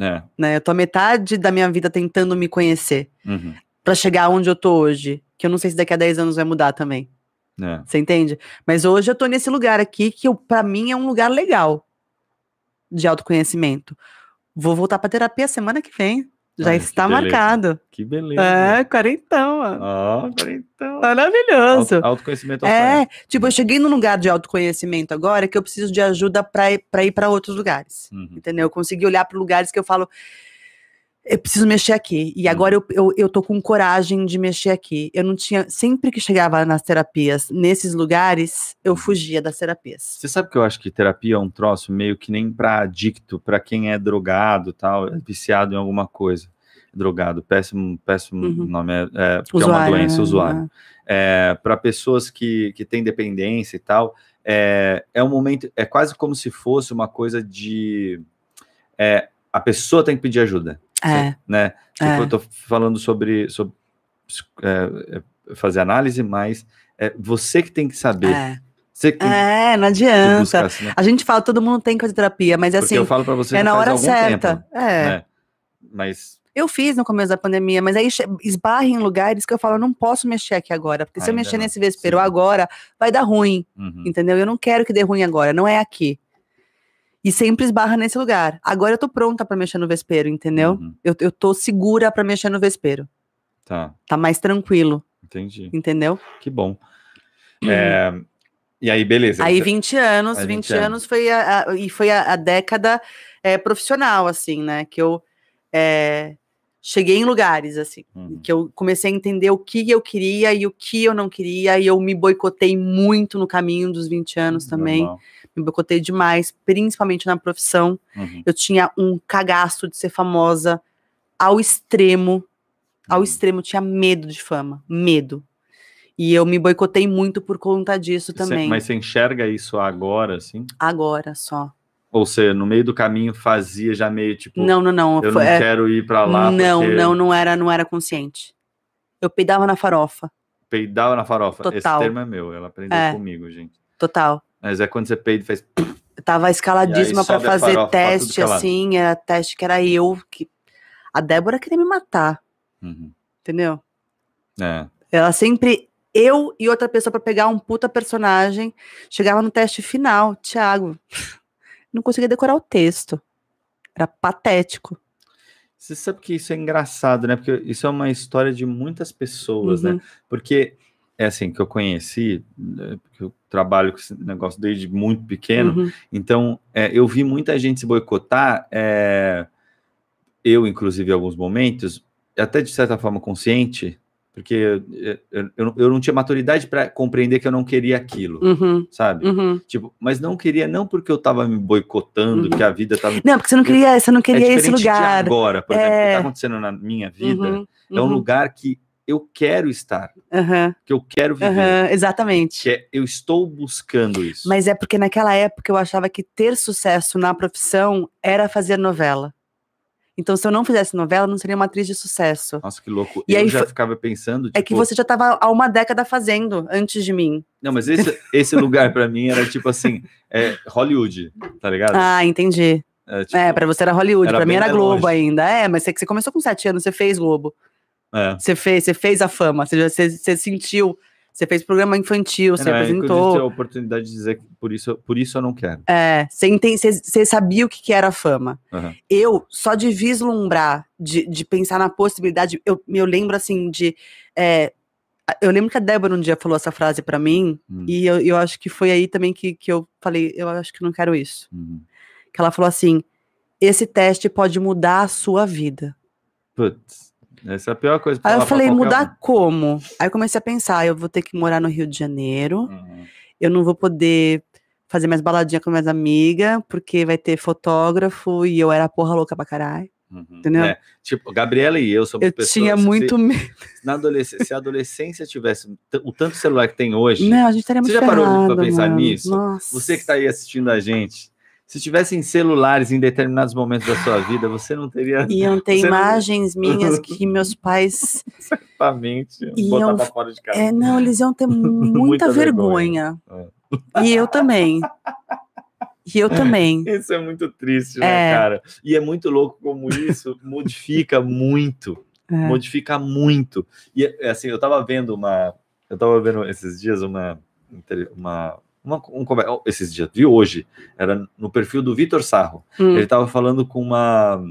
É. Né? Eu tô a metade da minha vida tentando me conhecer. Uhum. para chegar onde eu tô hoje. Que eu não sei se daqui a 10 anos vai mudar também. É. Você entende? Mas hoje eu tô nesse lugar aqui que para mim é um lugar legal de autoconhecimento. Vou voltar pra terapia semana que vem. Já Ai, está marcado. Que beleza. É, quarentão. Ó, oh, quarentão. Maravilhoso. Auto, autoconhecimento. É, tipo, eu cheguei num lugar de autoconhecimento agora que eu preciso de ajuda para ir para outros lugares. Uhum. Entendeu? Eu consegui olhar para lugares que eu falo, eu preciso mexer aqui. E agora eu, eu, eu tô com coragem de mexer aqui. Eu não tinha. Sempre que chegava nas terapias, nesses lugares, eu fugia das terapias. Você sabe que eu acho que terapia é um troço meio que nem para adicto, para quem é drogado tal, é viciado em alguma coisa. Drogado, péssimo, péssimo uhum. nome, é, é, porque usuário, é uma doença, né? usuário. É, para pessoas que, que têm dependência e tal, é, é um momento, é quase como se fosse uma coisa de. É, a pessoa tem que pedir ajuda. É. Né? Tipo, é. eu tô falando sobre, sobre é, é, fazer análise, mas é você que tem que saber. É. Você que é, não adianta. Buscar, assim, né? A gente fala, todo mundo tem terapia, mas assim. eu falo para você é na hora certa. Tempo, é. Né? Mas eu fiz no começo da pandemia, mas aí esbarra em lugares que eu falo, eu não posso mexer aqui agora, porque se eu mexer não. nesse vespeiro agora, vai dar ruim, uhum. entendeu? Eu não quero que dê ruim agora, não é aqui. E sempre esbarra nesse lugar. Agora eu tô pronta para mexer no vespeiro, entendeu? Uhum. Eu, eu tô segura para mexer no vespeiro. Tá. Tá mais tranquilo. Entendi. Entendeu? Que bom. Uhum. É, e aí, beleza. Aí 20 anos, aí 20, 20 anos, anos foi a, a, e foi a, a década é, profissional, assim, né? Que eu é, cheguei em lugares, assim, uhum. que eu comecei a entender o que eu queria e o que eu não queria, e eu me boicotei muito no caminho dos 20 anos também. Normal. Me boicotei demais, principalmente na profissão. Uhum. Eu tinha um cagaço de ser famosa ao extremo. Ao uhum. extremo, tinha medo de fama, medo. E eu me boicotei muito por conta disso também. mas você enxerga isso agora, assim? Agora só. Ou seja, no meio do caminho fazia já meio tipo. Não, não, não. Eu não é... quero ir para lá. Não, porque... não, não era, não era consciente. Eu peidava na farofa. Peidava na farofa. Total. Esse termo é meu, ela aprendeu é. comigo, gente. Total. Mas é quando você peida e faz. Eu tava escaladíssima para fazer teste, assim, era teste que era eu que. A Débora queria me matar. Uhum. Entendeu? É. Ela sempre eu e outra pessoa para pegar um puta personagem. Chegava no teste final, Thiago não conseguia decorar o texto. Era patético. Você sabe que isso é engraçado, né? Porque isso é uma história de muitas pessoas, né? uhum. né? Porque é assim que eu conheci, né? porque eu trabalho com esse negócio desde muito pequeno, uhum. então é, eu vi muita gente se boicotar, é, eu inclusive em alguns momentos, até de certa forma consciente, porque eu, eu, eu não tinha maturidade para compreender que eu não queria aquilo, uhum, sabe? Uhum. Tipo, mas não queria não porque eu estava me boicotando, uhum. que a vida estava Não, porque você não queria, você não queria é esse lugar. agora, por é... exemplo, o que está acontecendo na minha vida uhum, é um uhum. lugar que eu quero estar, que eu quero viver. exatamente. Que é, eu estou buscando isso. Mas é porque naquela época eu achava que ter sucesso na profissão era fazer novela. Então, se eu não fizesse novela, não seria uma atriz de sucesso. Nossa, que louco. E eu aí já ficava pensando. Tipo... É que tipo você já estava há uma década fazendo antes de mim. Não, mas esse, esse lugar para mim era tipo assim, é Hollywood, tá ligado? Ah, entendi. É, tipo, é pra você era Hollywood, para mim era Globo longe. ainda. É, mas você, você começou com sete anos, você fez Globo. É. Você fez, você fez a fama, você, você, você sentiu você fez programa infantil, você não, é, apresentou. Eu a oportunidade de dizer que por isso, por isso eu não quero. É, você, entende, você, você sabia o que, que era fama. Uhum. Eu, só de vislumbrar, de, de pensar na possibilidade, eu, eu lembro assim de. É, eu lembro que a Débora um dia falou essa frase para mim, uhum. e eu, eu acho que foi aí também que, que eu falei, eu acho que não quero isso. Uhum. Que ela falou assim: esse teste pode mudar a sua vida. Putz. Essa é a pior coisa. Aí eu falei, mudar um. como? Aí eu comecei a pensar, eu vou ter que morar no Rio de Janeiro, uhum. eu não vou poder fazer mais baladinha com minhas amigas, porque vai ter fotógrafo e eu era porra louca pra caralho. Uhum. Entendeu? É, tipo, Gabriela e eu somos eu pessoas. Eu tinha muito se, medo. Na adolescência, se a adolescência tivesse o tanto celular que tem hoje. Não, a gente estaria muito Você já ferrado, parou pra pensar mano. nisso? Nossa. Você que tá aí assistindo a gente. Se tivessem celulares em determinados momentos da sua vida, você não teria. Iam ter imagens não... minhas que meus pais. Certamente. Iam... fora de casa. É, não, eles iam ter muita, muita vergonha. vergonha. É. E eu também. E eu também. Isso é muito triste, né, é. cara? E é muito louco como isso modifica muito. É. Modifica muito. E assim, eu tava vendo uma. Eu tava vendo esses dias uma, uma uma, um, esses dias, vi hoje, era no perfil do Vitor Sarro. Hum. Ele estava falando com uma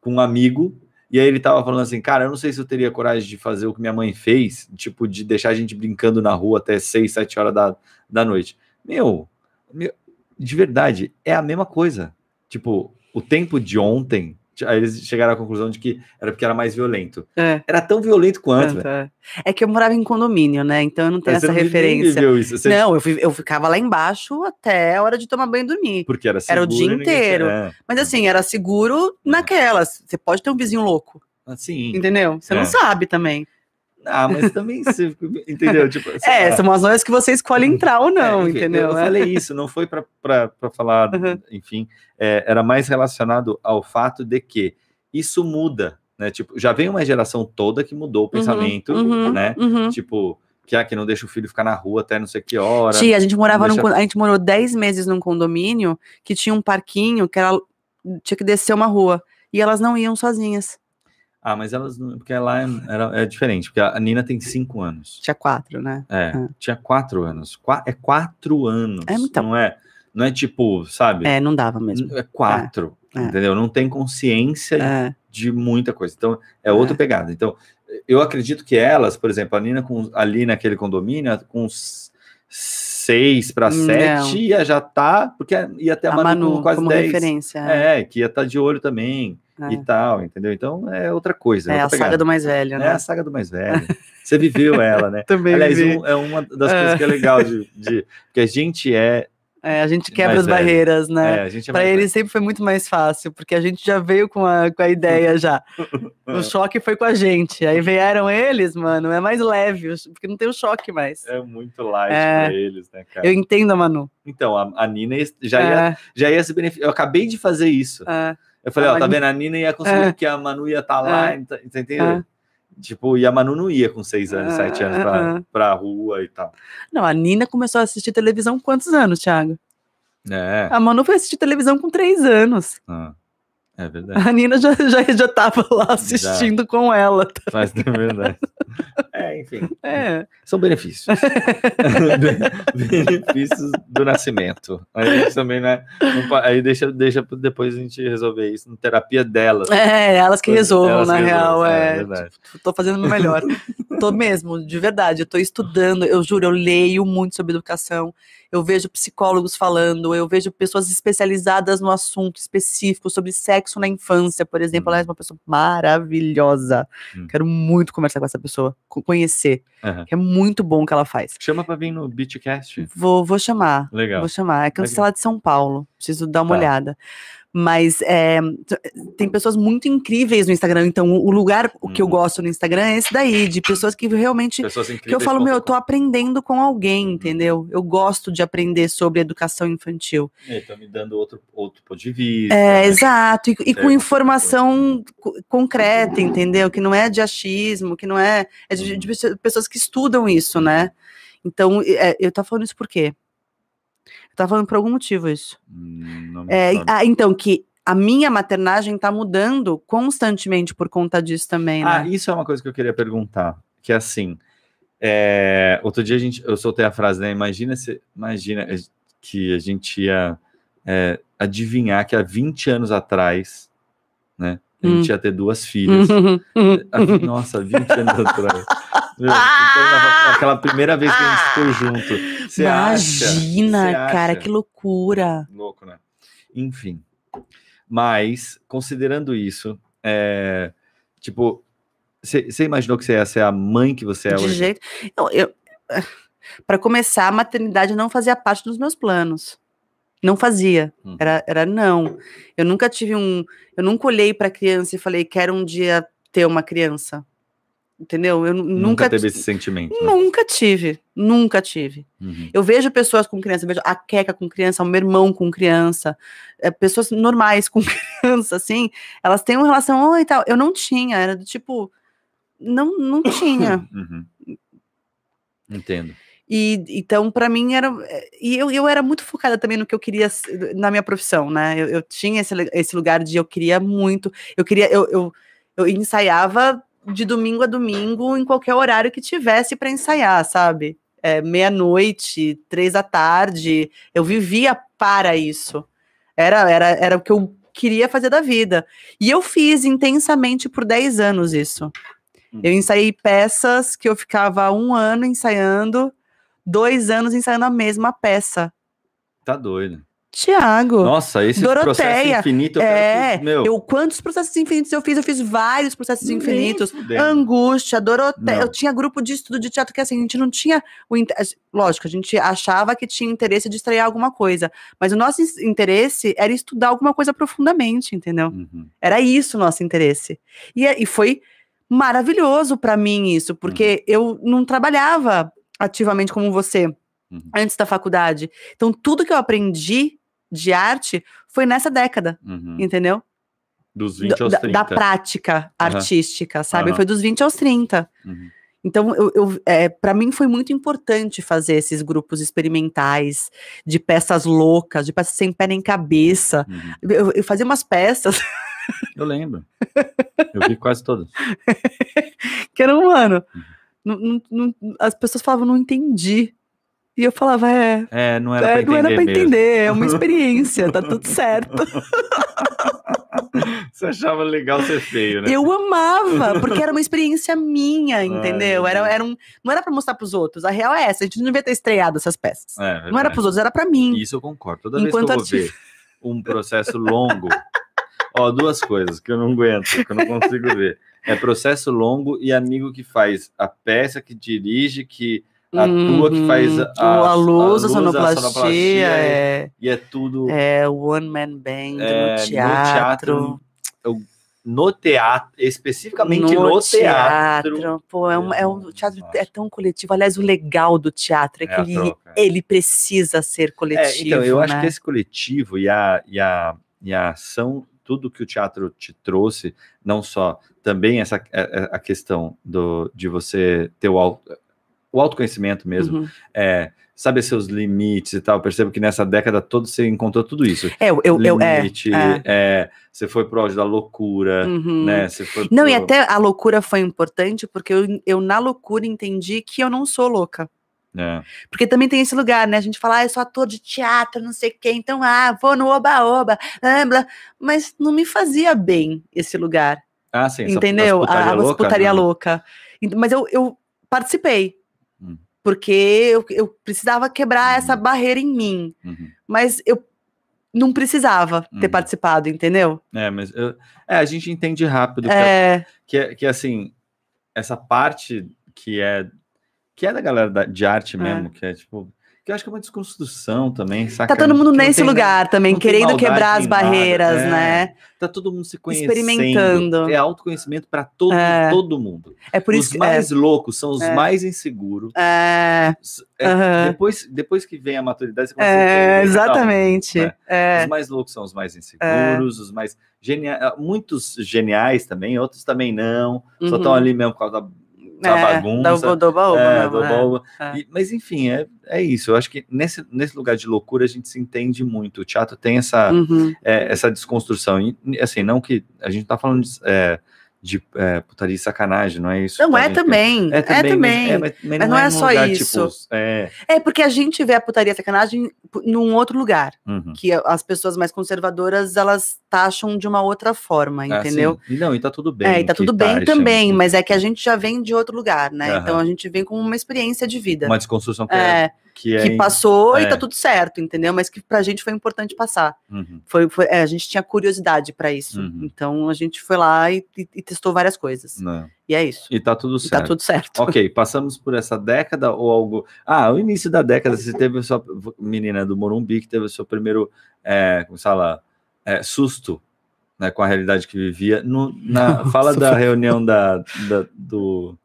com um amigo e aí ele estava falando assim, cara, eu não sei se eu teria coragem de fazer o que minha mãe fez, tipo de deixar a gente brincando na rua até 6, 7 horas da, da noite. Meu, meu, de verdade, é a mesma coisa. Tipo, o tempo de ontem Aí eles chegaram à conclusão de que era porque era mais violento. É. Era tão violento quanto. É, é, que eu morava em condomínio, né? Então eu não tenho Mas essa referência. Isso. Você... Não, eu, eu ficava lá embaixo até a hora de tomar banho e dormir. Porque era seguro. Era o dia inteiro. É. Mas assim, era seguro naquelas. Você pode ter um vizinho louco. Assim. Entendeu? Você não é. sabe também. Ah, mas também você, entendeu? Tipo, é, lá. são as noias que você escolhe entrar ou não, é, entendeu? Eu, falei isso, não foi para falar, uhum. enfim, é, era mais relacionado ao fato de que isso muda, né? Tipo, já vem uma geração toda que mudou o uhum, pensamento, uhum, né? Uhum. Tipo, que, ah, que não deixa o filho ficar na rua até não sei que hora. Tia, a gente morava deixa... num, a gente morou 10 meses num condomínio que tinha um parquinho que era, tinha que descer uma rua e elas não iam sozinhas. Ah, mas elas. Porque lá é, era, é diferente, porque a Nina tem cinco anos. Tinha quatro, né? É, ah. tinha quatro anos. Qua, é quatro anos. É, então. Não é, não é tipo, sabe? É, não dava mesmo. É quatro, é. entendeu? Não tem consciência é. de muita coisa. Então, é outra é. pegada. Então, eu acredito que elas, por exemplo, a Nina com, ali naquele condomínio, com seis para sete, ia já tá, porque ia até a, a Manu, Manu, com quase como dez. referência. É. é, que ia estar tá de olho também é. e tal, entendeu? Então é outra coisa. É, é a saga do mais velho, né? É a saga do mais velho. Você viveu ela, né? Também Aliás, um, é uma das coisas que é legal de, de que a gente é é, a gente quebra as barreiras, né? É, é Para ele sempre foi muito mais fácil, porque a gente já veio com a, com a ideia já. o choque foi com a gente. Aí vieram eles, mano, é mais leve, porque não tem o choque mais. É muito light é, para eles, né, cara? Eu entendo, Manu. Então, a, a Nina já ia, é. já ia se beneficiar. Eu acabei de fazer isso. É. Eu falei, ó, tá vendo? A Nina ia conseguir, porque a Manu ia estar tá lá, você entendeu? Tipo, e a Manu não ia com seis anos, sete anos pra, uh, pra rua e tal. Não, a Nina começou a assistir televisão com quantos anos, Thiago? É. A Manu foi assistir televisão com três anos. Ah, é verdade. A Nina já, já, já tava lá assistindo já. com ela. Mas é verdade. É, enfim. É. São benefícios. benefícios do nascimento. Aí também, né? Aí deixa, deixa depois a gente resolver isso na terapia delas. É, elas que resolvam, elas na que real. Resolvam. É, é verdade. Tipo, tô fazendo o melhor. tô mesmo, de verdade. Eu tô estudando, eu juro, eu leio muito sobre educação eu vejo psicólogos falando, eu vejo pessoas especializadas no assunto específico sobre sexo na infância, por exemplo. Ela é uhum. uma pessoa maravilhosa. Hum. Quero muito conversar com essa pessoa, conhecer. Uhum. é muito bom o que ela faz. Chama para vir no Beatcast. Vou, vou chamar. Legal. Vou chamar. É que sei lá de São Paulo. Preciso dar uma tá. olhada. Mas é, tem pessoas muito incríveis no Instagram. Então, o lugar o que eu uhum. gosto no Instagram é esse daí, de pessoas que realmente. Pessoas que eu falo, meu, eu tô aprendendo com alguém, uhum. entendeu? Eu gosto de aprender sobre educação infantil. E tá me dando outro, outro ponto de vista. É, né? exato. E, e com informação concreta, entendeu? Que não é de achismo, que não é. É de, de uhum. pessoas que estudam isso, né? Então, é, eu tô falando isso por quê? Tava falando por algum motivo isso. Hum, é, ah, então, que a minha maternagem tá mudando constantemente por conta disso também, né? Ah, isso é uma coisa que eu queria perguntar. Que é assim, é, outro dia a gente, eu soltei a frase, né? Imagina, se, imagina que a gente ia é, adivinhar que há 20 anos atrás, né? A gente hum. ia ter duas filhas. Nossa, 20 anos atrás. Então, aquela primeira vez que a gente ficou junto. Você Imagina, acha, cara, que loucura. Louco, né? Enfim. Mas, considerando isso, é, tipo, você imaginou que você ia ser a mãe que você é De hoje? De jeito. Não, eu, para começar, a maternidade não fazia parte dos meus planos. Não fazia. Hum. Era, era não. Eu nunca tive um. Eu nunca olhei para criança e falei, quero um dia ter uma criança. Entendeu? Eu nunca, nunca teve esse sentimento. Né? Nunca tive, nunca tive. Uhum. Eu vejo pessoas com criança, vejo a Queca com criança, o meu irmão com criança, é, pessoas normais com criança, assim, elas têm uma relação oh, e tal. Eu não tinha, era do tipo, não, não tinha. Uhum. Entendo. E então, para mim, era. E eu, eu era muito focada também no que eu queria na minha profissão, né? Eu, eu tinha esse, esse lugar de eu queria muito. Eu queria. Eu, eu, eu ensaiava de domingo a domingo, em qualquer horário que tivesse para ensaiar, sabe? É, Meia-noite, três da tarde, eu vivia para isso. Era, era, era o que eu queria fazer da vida. E eu fiz intensamente por 10 anos isso. Hum. Eu ensaiei peças que eu ficava um ano ensaiando, dois anos ensaiando a mesma peça. Tá doido. Tiago. Nossa, esse processo infinito. Eu é, que, meu. Eu, quantos processos infinitos eu fiz? Eu fiz vários processos infinitos. Angústia, Doroteia. Não. Eu tinha grupo de estudo de teatro que assim, a gente não tinha o lógico, a gente achava que tinha interesse de estrear alguma coisa, mas o nosso interesse era estudar alguma coisa profundamente, entendeu? Uhum. Era isso o nosso interesse. E, e foi maravilhoso para mim isso, porque uhum. eu não trabalhava ativamente como você. Uhum. Antes da faculdade. Então, tudo que eu aprendi de arte foi nessa década, uhum. entendeu? Dos 20 aos 30. Da, prática artística, sabe? Foi dos 20 aos 30. Uhum. Então, eu, eu é, para mim foi muito importante fazer esses grupos experimentais de peças loucas, de peças sem pé nem cabeça. Uhum. Eu, eu, fazia umas peças. Eu lembro. Eu vi quase todas. que eram, mano, uhum. Não, não, não, as pessoas falavam, não entendi. E eu falava, é. É, não era é, pra entender. Não era pra entender, é uma experiência, tá tudo certo. Você achava legal ser feio, né? Eu amava, porque era uma experiência minha, entendeu? Era, era um, não era pra mostrar pros outros. A real é essa, a gente não devia ter estreado essas peças. É, não era pros outros, era pra mim. Isso eu concordo. Toda Enquanto vez que eu vou ver um processo longo Ó, duas coisas que eu não aguento, que eu não consigo ver. É processo longo e amigo que faz a peça, que dirige, que atua, uhum. que faz a, a, a luz, a, luz, sonoplastia, a sonoplastia é, e é tudo. É One Man Band é, no teatro. No teatro, no teatro especificamente no, no teatro. teatro. Pô, é um, é um teatro é tão coletivo. Aliás, o legal do teatro é, é que ele, ele precisa ser coletivo. É, então, eu né? acho que esse coletivo e a, e a, e a ação tudo que o teatro te trouxe, não só também essa a, é, é, a questão do, de você ter o, auto, o autoconhecimento mesmo, uhum. é, saber seus limites e tal. Eu percebo que nessa década toda você encontrou tudo isso. É, eu, eu, Limite, é, é. você foi pro áudio da loucura, uhum. né? Você foi não, e até a loucura foi importante, porque eu, eu na loucura entendi que eu não sou louca. É. Porque também tem esse lugar, né? A gente fala, ah, eu sou ator de teatro, não sei o quê, então, ah, vou no oba-oba, mas não me fazia bem esse lugar. Ah, sim. Entendeu? Essa putaria, a, louca, putaria louca. Mas eu, eu participei, hum. porque eu, eu, precisava quebrar essa uhum. barreira em mim. Uhum. Mas eu não precisava ter uhum. participado, entendeu? É, mas eu, é, a gente entende rápido que, é... que, é, que, assim, essa parte que é que é da galera da, de arte é. mesmo, é. que é tipo. Que eu acho que é uma desconstrução também, saca? Tá todo mundo nesse tem, lugar também, querendo quebrar as barreiras, nada, é. né? Tá todo mundo se conhecendo. Experimentando. É autoconhecimento para todo, é. todo mundo. É por os isso mais é. loucos são os mais inseguros. É. Uhum. Depois, depois que vem a maturidade, você consegue. É, exatamente. Não, né? Os mais loucos são os mais inseguros, os mais geniais. Muitos geniais também, outros também não. Uhum. Só estão ali mesmo por causa da da é, bagunça. Do, baú, é, do baú. É. E, mas enfim, é, é isso. Eu acho que nesse, nesse lugar de loucura a gente se entende muito. O teatro tem essa, uhum. é, essa desconstrução. E, assim, não que a gente tá falando de, é, de é, putaria e sacanagem, não é isso? Não, é também, é também. É também. Mas, mas, mas, mas não, é, é só lugar, isso. Tipo, é... é porque a gente vê a putaria e sacanagem num outro lugar. Uhum. Que as pessoas mais conservadoras, elas taxam de uma outra forma, ah, entendeu? Ah, não, e tá tudo bem. É, e tá tudo bem também, mas é que a gente já vem de outro lugar, né? Uhum. Então a gente vem com uma experiência de vida. Uma desconstrução que é, é que, é, que passou é. e tá tudo certo, entendeu? Mas que pra gente foi importante passar. Uhum. Foi, foi é, a gente tinha curiosidade para isso. Uhum. Então a gente foi lá e, e, e testou várias coisas. Não. E é isso. E tá tudo certo. E tá tudo certo. Ok, passamos por essa década ou algo. Ah, o início da década, você teve a sua menina do Morumbi que teve o seu primeiro, é, como se fala, é, susto. Né, com a realidade que vivia. No, na, fala da reunião da, da, do,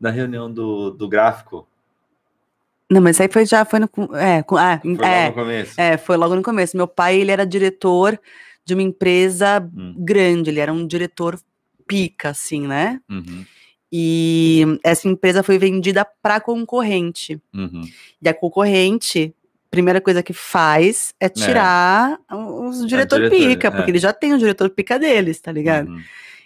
da reunião do, do gráfico não, mas aí foi já foi no é, ah, foi é, no começo. É, foi logo no começo. Meu pai, ele era diretor de uma empresa hum. grande, ele era um diretor pica assim, né? Uhum. E essa empresa foi vendida para concorrente. Uhum. E a concorrente, primeira coisa que faz é, é. tirar é. os diretor, diretor pica, é. porque ele já tem o diretor pica deles, tá ligado? Uhum.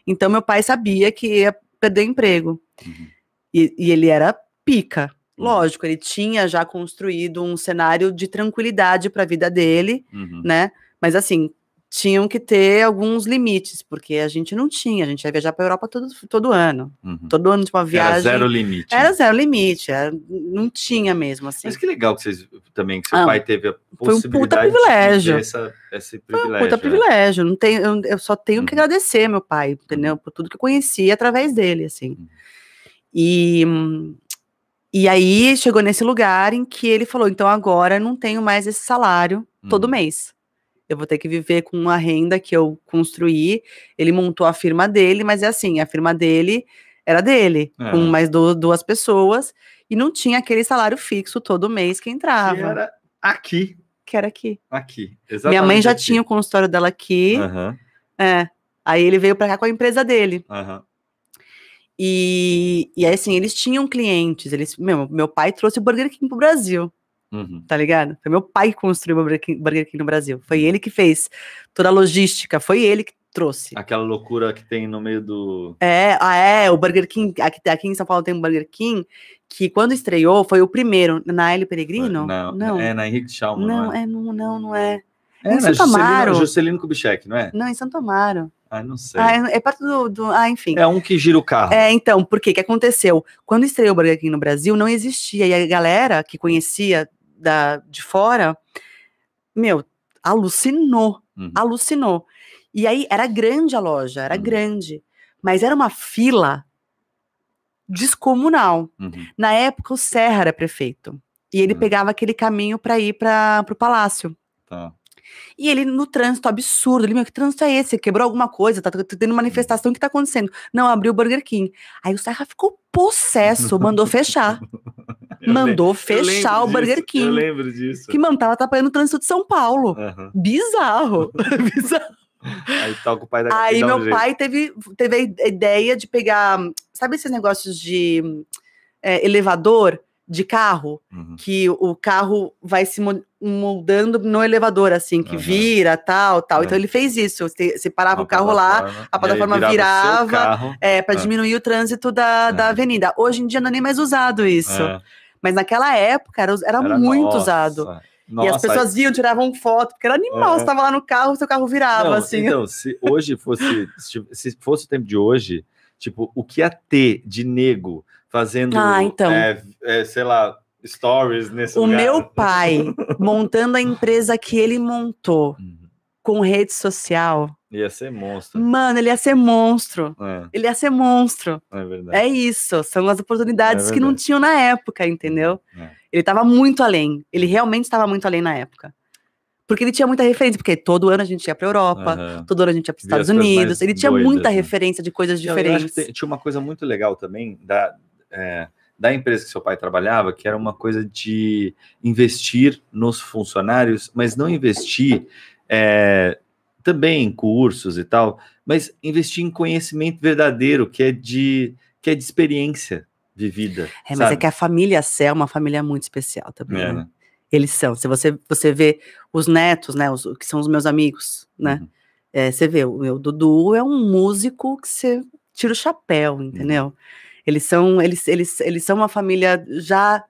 Então meu pai sabia que ia perder emprego. Uhum. E, e ele era pica. Hum. Lógico, ele tinha já construído um cenário de tranquilidade para a vida dele, uhum. né? Mas assim, tinham que ter alguns limites, porque a gente não tinha, a gente ia viajar para a Europa todo, todo ano. Uhum. Todo ano, tipo, uma viagem. Era zero limite. Era zero limite, era, não tinha mesmo, assim. Mas que legal que vocês também, que seu ah, pai teve a possibilidade foi um puta privilégio. de essa, esse privilégio. Foi um puta né? privilégio. Não tenho, eu, eu só tenho uhum. que agradecer meu pai, entendeu? Por tudo que eu conheci através dele, assim. Uhum. E e aí chegou nesse lugar em que ele falou: então agora não tenho mais esse salário todo uhum. mês. Eu vou ter que viver com uma renda que eu construí. Ele montou a firma dele, mas é assim: a firma dele era dele, é. com mais do, duas pessoas, e não tinha aquele salário fixo todo mês que entrava. Que era aqui. Que era aqui. Aqui, exatamente. Minha mãe já aqui. tinha o consultório dela aqui. Uhum. É. Aí ele veio para cá com a empresa dele. Uhum. E, e aí, assim, eles tinham clientes. Eles, meu, meu pai trouxe o Burger King pro Brasil. Uhum. Tá ligado? Foi meu pai que construiu o Burger King, Burger King no Brasil. Foi ele que fez toda a logística. Foi ele que trouxe. Aquela loucura que tem no meio do. É, ah, é, o Burger King. Aqui, aqui em São Paulo tem um Burger King que quando estreou foi o primeiro. Na L Peregrino? Não, não. É na Henrique Chalma. Não, não é? é, não, não, não é. É, em Santo Amaro. Juscelino Kubitschek, não é? Não, em Santo Amaro. Ah, não sei. Ah, é, é perto do, do, Ah, enfim. É um que gira o carro. É, então, por quê? que aconteceu? Quando estreou o Burger King no Brasil, não existia. E a galera que conhecia da, de fora, meu, alucinou. Uhum. Alucinou. E aí era grande a loja, era uhum. grande. Mas era uma fila descomunal. Uhum. Na época, o Serra era prefeito. E ele uhum. pegava aquele caminho para ir para o palácio. Tá. E ele no trânsito absurdo, ele, meu, que trânsito é esse? Quebrou alguma coisa? Tá, tendo manifestação, o que tá acontecendo? Não, abriu o Burger King. Aí o Serra ficou possesso, mandou fechar. mandou fechar o Burger disso, King. Eu lembro disso. Que, mano, tava atrapalhando o trânsito de São Paulo. Uhum. Bizarro. Bizarro. Aí tá o pai da Aí meu um pai teve, teve a ideia de pegar, sabe esses negócios de é, elevador de carro? Uhum. Que o carro vai se moldando no elevador, assim, que uhum. vira, tal, tal. Uhum. Então ele fez isso. Você parava o carro lá, a plataforma virava, virava é, para é. diminuir o trânsito da, da avenida. Hoje em dia não é nem mais usado isso. É. Mas naquela época era, era, era muito nossa. usado. Nossa, e as pessoas iam, tiravam foto, porque era animal. É. Você tava lá no carro, seu carro virava, Não, assim. Então, se hoje fosse, se fosse o tempo de hoje, tipo, o que ia ter de nego fazendo, ah, então. é, é, sei lá, stories nesse o lugar? O meu pai, montando a empresa que ele montou, uhum. com rede social, Ia ser monstro. Mano, ele ia ser monstro. É. Ele ia ser monstro. É verdade. É isso. São as oportunidades é que não tinham na época, entendeu? É. Ele estava muito além. Ele realmente estava muito além na época. Porque ele tinha muita referência, porque todo ano a gente ia para Europa, uhum. todo ano a gente ia para os Estados Unidos. Ele tinha doidas, muita né? referência de coisas diferentes. Eu tinha uma coisa muito legal também da, é, da empresa que seu pai trabalhava, que era uma coisa de investir nos funcionários, mas não investir é, também em cursos e tal, mas investir em conhecimento verdadeiro, que é de, que é de experiência vivida. É, mas é sabe? é que a família Sé é uma família muito especial também. É, né? né? Eles são. Se você, você vê os netos, né, os, que são os meus amigos, né? Uhum. É, você vê, o meu Dudu é um músico que você tira o chapéu, entendeu? Uhum. Eles são, eles, eles, eles são uma família já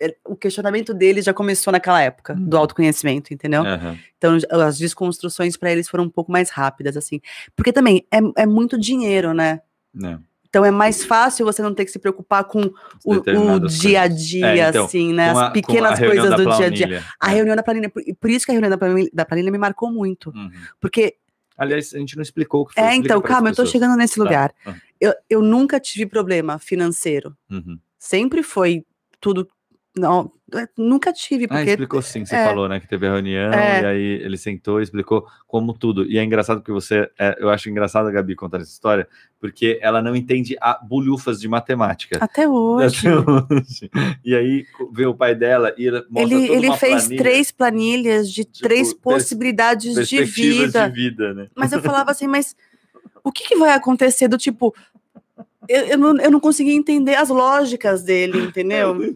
é, o questionamento deles já começou naquela época, do uhum. autoconhecimento, entendeu? Uhum. Então, as desconstruções para eles foram um pouco mais rápidas, assim. Porque também é, é muito dinheiro, né? É. Então é mais fácil você não ter que se preocupar com o, o dia a dia, é, então, assim, né? As pequenas coisas do dia a dia. A é. reunião da planilha, por, por, isso que a reunião da planilha, da planilha me marcou muito. Uhum. Porque. Aliás, a gente não explicou o que foi. É, então, calma, eu tô chegando nesse tá. lugar. Uhum. Eu, eu nunca tive problema financeiro. Uhum. Sempre foi tudo não, é, nunca tive. Ah, porque, ah, explicou sim, você é, falou, né? Que teve a reunião é, e aí ele sentou e explicou como tudo. E é engraçado que você. É, eu acho engraçado a Gabi contar essa história, porque ela não entende a bulhufas de matemática. Até hoje. Até hoje. E aí vê o pai dela e ele Ele, ele fez planilha, três planilhas de tipo, três possibilidades de vida. de vida. Né? Mas eu falava assim, mas o que, que vai acontecer do tipo, eu, eu, não, eu não conseguia entender as lógicas dele, entendeu? É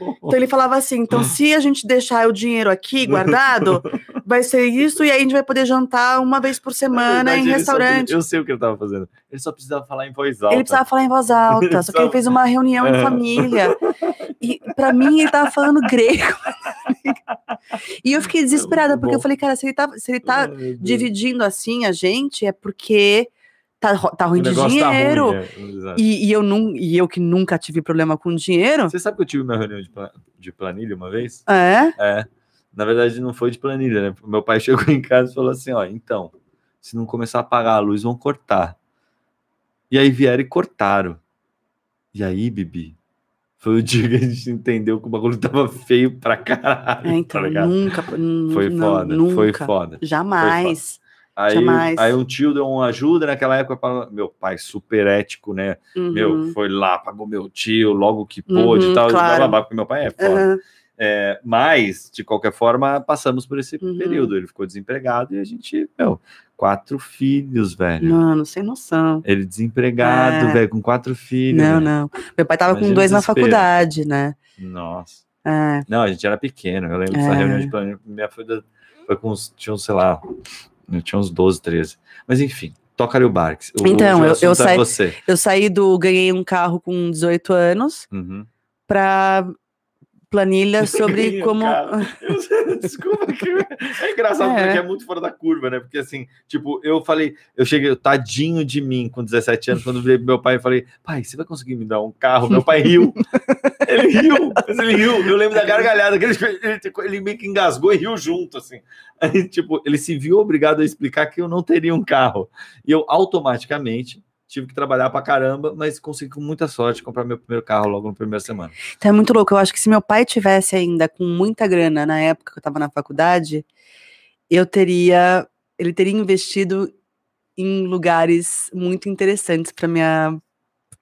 então ele falava assim: então, se a gente deixar o dinheiro aqui guardado, vai ser isso, e aí a gente vai poder jantar uma vez por semana verdade, em restaurante. Só, eu sei o que ele estava fazendo. Ele só precisava falar em voz alta. Ele precisava falar em voz alta, só que ele fez uma reunião em é. família. E para mim ele estava falando grego. e eu fiquei desesperada, porque eu falei, cara, se ele tá, se ele tá dividindo assim a gente, é porque tá, tá ruim de dinheiro. Tá ruim, é, e, e, eu não, e eu que nunca tive problema com dinheiro. Você sabe que eu tive uma reunião de, de planilha uma vez? É? É. Na verdade, não foi de planilha, né? Meu pai chegou em casa e falou assim: ó, então, se não começar a apagar a luz, vão cortar. E aí vieram e cortaram. E aí, Bibi, foi o dia que a gente entendeu que o bagulho tava feio pra caralho. É, então, tá nunca. Foi foda, nunca, foi foda. Jamais. Foi foda. Aí, aí um tio deu uma ajuda naquela época para meu pai super ético, né? Uhum. Meu, foi lá, pagou meu tio, logo que pôde uhum, e tal, claro. blá, porque meu pai é foda. Uhum. É, mas, de qualquer forma, passamos por esse uhum. período. Ele ficou desempregado e a gente, meu, quatro filhos, velho. Mano, sem noção. Ele desempregado, é. velho, com quatro filhos. Não, não. Meu pai tava Imagina com dois na faculdade, né? Nossa. É. Não, a gente era pequeno. Eu lembro dessa é. reunião de planejamento. Minha filha foi com uns, tinha, sei lá, eu tinha uns 12, 13. Mas enfim, toca ali o Barks. O, então, o eu, eu, é saí, eu saí do. Ganhei um carro com 18 anos uhum. para planilha sobre como. Eu, desculpa, que é engraçado, é. porque é muito fora da curva, né? Porque assim, tipo, eu falei, eu cheguei, tadinho de mim com 17 anos, quando virei pro meu pai e falei, pai, você vai conseguir me dar um carro? Meu pai riu. ele riu, mas ele riu. Eu lembro da gargalhada, que ele, ele, ele meio que engasgou e riu junto, assim. Aí, tipo, ele se viu obrigado a explicar que eu não teria um carro. E eu automaticamente tive que trabalhar pra caramba, mas consegui com muita sorte comprar meu primeiro carro logo na primeira semana. Então é muito louco. Eu acho que se meu pai tivesse ainda com muita grana na época que eu tava na faculdade, eu teria. Ele teria investido em lugares muito interessantes para minha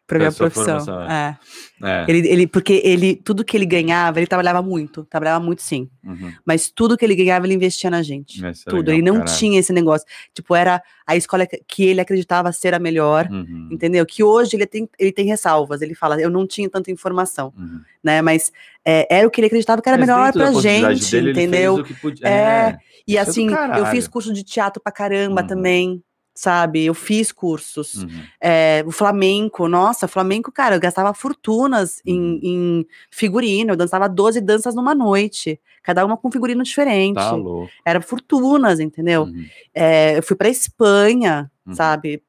para minha profissão. É. É. Ele, ele, porque ele, tudo que ele ganhava, ele trabalhava muito, trabalhava muito sim. Uhum. Mas tudo que ele ganhava, ele investia na gente. Esse é tudo. Legal, ele não caralho. tinha esse negócio. Tipo, era a escola que ele acreditava ser a melhor, uhum. entendeu? Que hoje ele tem, ele tem ressalvas. Ele fala, eu não tinha tanta informação, uhum. né? Mas é, era o que ele acreditava que era Mas melhor pra gente, dele, entendeu? Podia... É. é. E assim, eu fiz curso de teatro pra caramba uhum. também sabe? Eu fiz cursos. Uhum. É, o flamenco, nossa, flamenco, cara, eu gastava fortunas em, uhum. em, figurino, eu dançava 12 danças numa noite, cada uma com figurino diferente. Tá Era fortunas, entendeu? Uhum. É, eu fui para Espanha, uhum. sabe?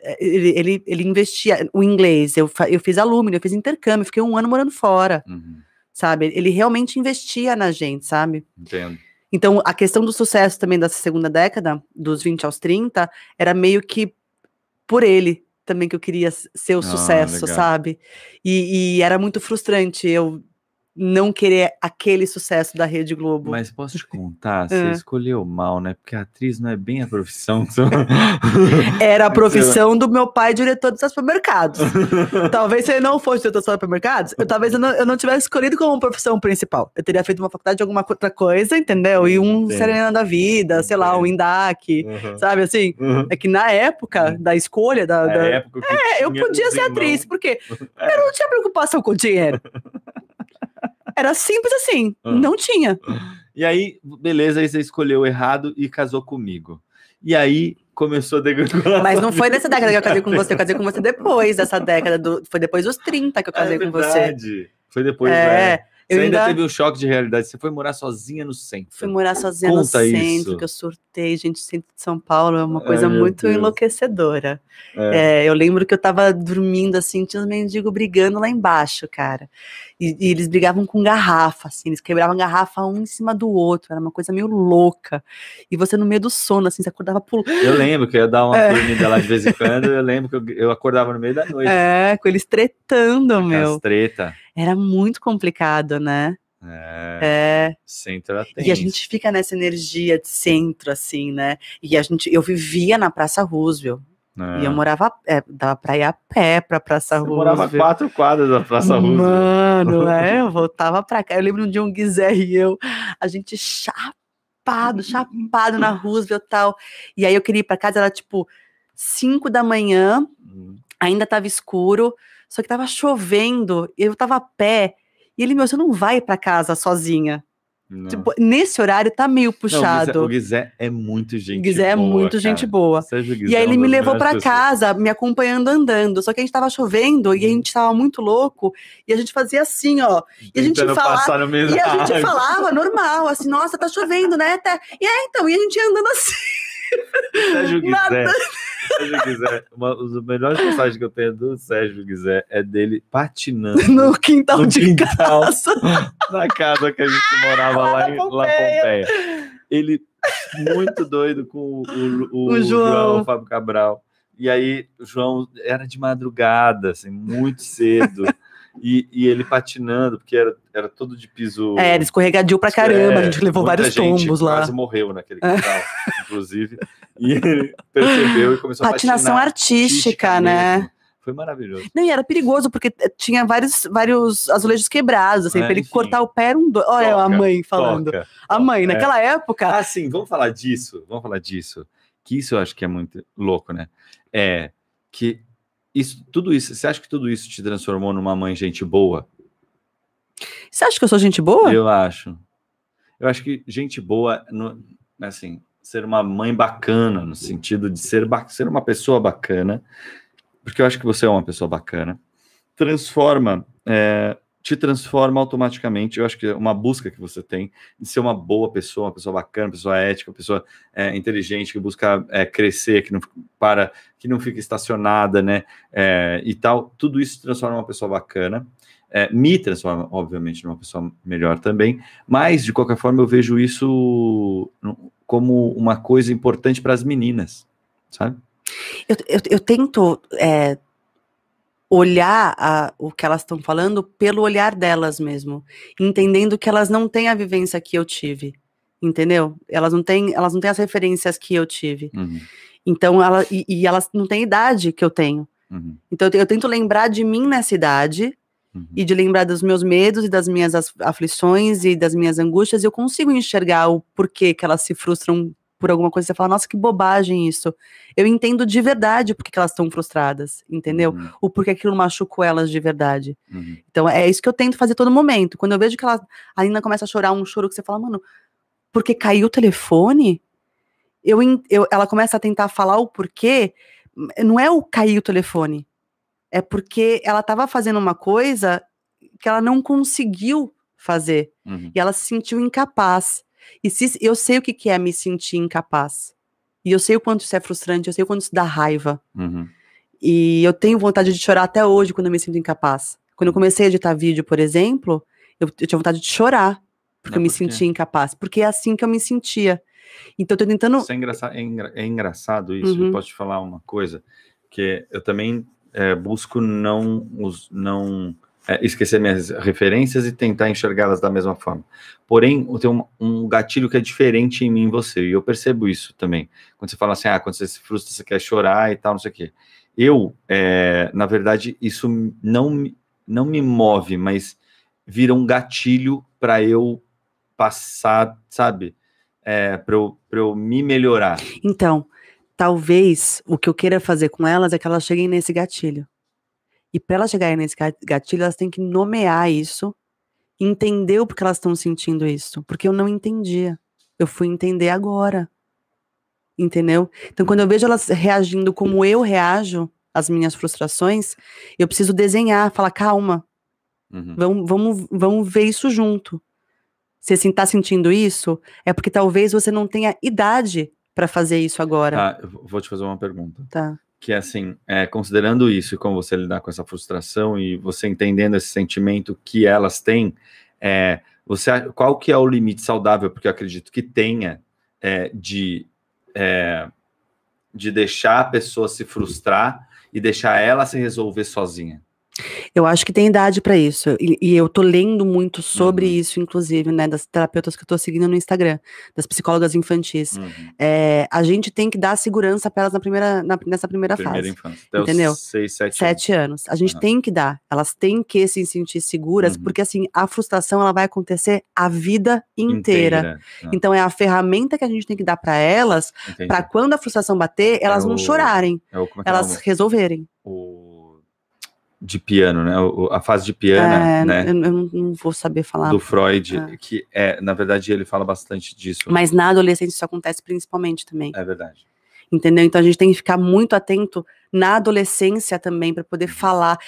É, ele, ele, ele, investia o inglês, eu, eu fiz alumínio, eu fiz intercâmbio, fiquei um ano morando fora, uhum. sabe? Ele realmente investia na gente, sabe? Entendo. Então, a questão do sucesso também dessa segunda década, dos 20 aos 30, era meio que por ele também que eu queria ser o ah, sucesso, legal. sabe? E, e, era muito frustrante eu não querer aquele sucesso da Rede Globo. Mas posso te contar, você é. escolheu mal, né? Porque a atriz não é bem a profissão. Era a profissão do meu pai, diretor dos supermercados. talvez se ele não fosse diretor dos supermercados, eu, talvez eu não, eu não tivesse escolhido como profissão principal. Eu teria feito uma faculdade de alguma outra coisa, entendeu? E um Serena da Vida, sei lá, um INDAC, uhum. sabe assim? Uhum. É que na época uhum. da escolha da. da... Época é, eu podia ser atriz, porque é. eu não tinha preocupação com dinheiro. Era simples assim, ah. não tinha. E aí, beleza, aí você escolheu errado e casou comigo. E aí começou a degolar. Mas não foi nessa década que eu casei com você, eu casei com você depois dessa década, do, foi depois dos 30 que eu casei é com você. Foi depois, é. Né? Você ainda, ainda teve um choque de realidade. Você foi morar sozinha no centro. Fui morar sozinha Conta no centro, isso. que eu surtei, gente. Centro de São Paulo é uma coisa Ai, muito Deus. enlouquecedora. É. É, eu lembro que eu tava dormindo assim, tinha os mendigos brigando lá embaixo, cara. E, e, eles brigavam com garrafa, assim, eles quebravam garrafa um em cima do outro. Era uma coisa meio louca. E você no meio do sono, assim, você acordava pulando. Eu lembro que eu ia dar uma é. dormida lá de vez em quando. Eu lembro que eu, eu acordava no meio da noite. É, com eles tretando, meu. As treta. Era muito complicado, né? É, é. Centro E a gente fica nessa energia de centro, assim, né? E a gente, eu vivia na Praça Roosevelt. É. E eu morava, é, dava pra ir a pé pra Praça Você Roosevelt. morava quatro quadras da Praça Roosevelt. Mano, é, eu voltava pra cá. Eu lembro de um Guizé e eu, a gente chapado, chapado na Roosevelt e tal. E aí eu queria ir pra casa, era tipo cinco da manhã, hum. ainda tava escuro. Só que tava chovendo, eu tava a pé. E ele, meu, você não vai para casa sozinha. Tipo, nesse horário tá meio puxado. Não, o Guizé é muito gente Guizé boa. é muito cara. gente boa. E aí ele é me levou para casa, me acompanhando andando. Só que a gente tava chovendo e a hum. gente tava muito louco. E a gente fazia assim, ó. E a gente falava. E a gente falava normal, assim, nossa, tá chovendo, né? E aí então, e a gente ia andando assim. Sérgio Guizé. Sérgio Guizé. Uma, os melhores passagens que eu tenho do Sérgio Guizé é dele patinando no quintal no de quintal, casa. Na casa que a gente morava lá, lá em Pompeia. Lá Pompeia. Ele muito doido com o, o, o, o João. João Fábio Cabral. E aí, o João era de madrugada, assim, muito cedo. E, e, ele patinando, porque era, era todo de piso. É, era escorregadio pra caramba, é, a gente levou vários tombos lá. quase morreu naquele é. quintal, inclusive. E ele percebeu e começou Patinação a patinar. artística, né? Foi maravilhoso. Não, e era perigoso, porque tinha vários, vários azulejos quebrados, assim, é, pra ele enfim. cortar o pé, um do... Olha toca, a mãe falando. Toca, a mãe, toca, naquela é. época. Ah, sim, vamos falar disso. Vamos falar disso. Que isso eu acho que é muito louco, né? É que isso, tudo isso, você acha que tudo isso te transformou numa mãe gente boa? Você acha que eu sou gente boa? Eu acho. Eu acho que gente boa, no, assim, ser uma mãe bacana, no sentido de ser, ser uma pessoa bacana, porque eu acho que você é uma pessoa bacana, transforma é, te transforma automaticamente. Eu acho que é uma busca que você tem de ser uma boa pessoa, uma pessoa bacana, uma pessoa ética, uma pessoa é, inteligente, que busca é, crescer, que não para, que não fica estacionada, né? É, e tal. Tudo isso transforma uma pessoa bacana. É, me transforma, obviamente, numa pessoa melhor também, mas de qualquer forma eu vejo isso como uma coisa importante para as meninas, sabe? Eu, eu, eu tento é, olhar a, o que elas estão falando pelo olhar delas mesmo, entendendo que elas não têm a vivência que eu tive, entendeu? Elas não têm, elas não têm as referências que eu tive. Uhum. Então, ela, e, e, elas não têm idade que eu tenho. Uhum. Então, eu, eu, tento lembrar de mim nessa idade uhum. e de lembrar dos meus medos e das minhas aflições e das minhas angústias. E eu consigo enxergar o porquê que elas se frustram por alguma coisa, você fala, nossa, que bobagem isso. Eu entendo de verdade porque elas estão frustradas, entendeu? Uhum. O porquê aquilo machucou elas de verdade. Uhum. Então é isso que eu tento fazer todo momento. Quando eu vejo que ela, a Nina começa a chorar um choro que você fala, mano, porque caiu o telefone? Eu, eu, ela começa a tentar falar o porquê. Não é o cair o telefone. É porque ela estava fazendo uma coisa que ela não conseguiu fazer. Uhum. E ela se sentiu incapaz. E se eu sei o que, que é me sentir incapaz. E eu sei o quanto isso é frustrante, eu sei o quanto isso dá raiva. Uhum. E eu tenho vontade de chorar até hoje quando eu me sinto incapaz. Quando eu comecei a editar vídeo, por exemplo, eu, eu tinha vontade de chorar porque Não, eu me sentia incapaz. Porque é assim que eu me sentia. Então eu tô tentando. Isso é, engraçado, é, engra, é engraçado isso. Uhum. Eu posso te falar uma coisa que eu também é, busco não, os, não é, esquecer minhas referências e tentar enxergá-las da mesma forma. Porém, tem um, um, gatilho que é diferente em mim e você, e eu percebo isso também. Quando você fala assim, ah, quando você se frustra, você quer chorar e tal, não sei o quê. Eu, é, na verdade, isso não, não me move, mas vira um gatilho para eu passar, sabe? É, para eu, eu me melhorar. Então, talvez o que eu queira fazer com elas é que elas cheguem nesse gatilho. E para elas chegarem nesse gatilho, elas têm que nomear isso, entender o porquê elas estão sentindo isso. Porque eu não entendia. Eu fui entender agora. Entendeu? Então, quando eu vejo elas reagindo como eu reajo às minhas frustrações, eu preciso desenhar, falar, calma. Uhum. Vamos, vamos, vamos ver isso junto. Você está sentindo isso, é porque talvez você não tenha idade para fazer isso agora. Tá, eu vou te fazer uma pergunta. Tá que assim, é, considerando isso e como você lidar com essa frustração e você entendendo esse sentimento que elas têm, é, você qual que é o limite saudável? Porque eu acredito que tenha é, de é, de deixar a pessoa se frustrar e deixar ela se resolver sozinha. Eu acho que tem idade para isso. E, e, eu tô lendo muito sobre uhum. isso, inclusive, né, das terapeutas que eu tô seguindo no Instagram, das psicólogas infantis. Uhum. É, a gente tem que dar segurança para elas na primeira, na, nessa primeira, primeira fase. Infância. Até entendeu? Seis, sete, sete anos. A gente uhum. tem que dar. Elas têm que se sentir seguras, uhum. porque assim, a frustração ela vai acontecer a vida inteira. inteira. Ah. Então é a ferramenta que a gente tem que dar para elas, para quando a frustração bater, elas é o, não chorarem, é o, é elas resolverem. O de piano, né? A fase de piano, é, né? Eu, não vou saber falar. Do Freud, é. que é, na verdade, ele fala bastante disso. Mas na adolescência isso acontece principalmente também. É verdade. Entendeu? Então a gente tem que ficar muito atento na adolescência também para poder uhum. falar.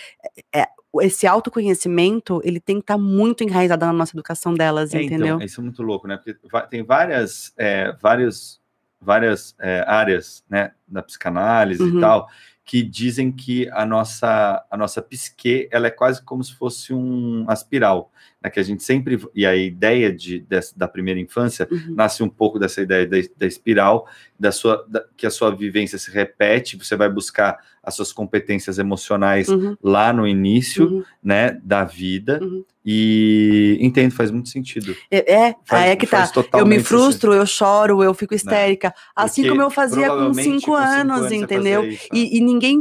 É, é, esse autoconhecimento, ele tem que estar tá muito enraizado na nossa educação delas, é, então, entendeu? Então, isso é muito louco, né? Porque tem várias, é, várias, várias áreas, né, da psicanálise uhum. e tal, que dizem que a nossa, a nossa psique ela é quase como se fosse um aspiral, né, que a gente sempre e a ideia de, dessa, da primeira infância uhum. nasce um pouco dessa ideia da, da espiral, da sua da, que a sua vivência se repete, você vai buscar as suas competências emocionais uhum. lá no início, uhum. né, da vida. Uhum. E entendo, faz muito sentido. É, é, faz, é que tá. Eu me frustro, sentido. eu choro, eu fico histérica. Assim como eu fazia com cinco, anos, anos entendeu? Isso, e, e, ninguém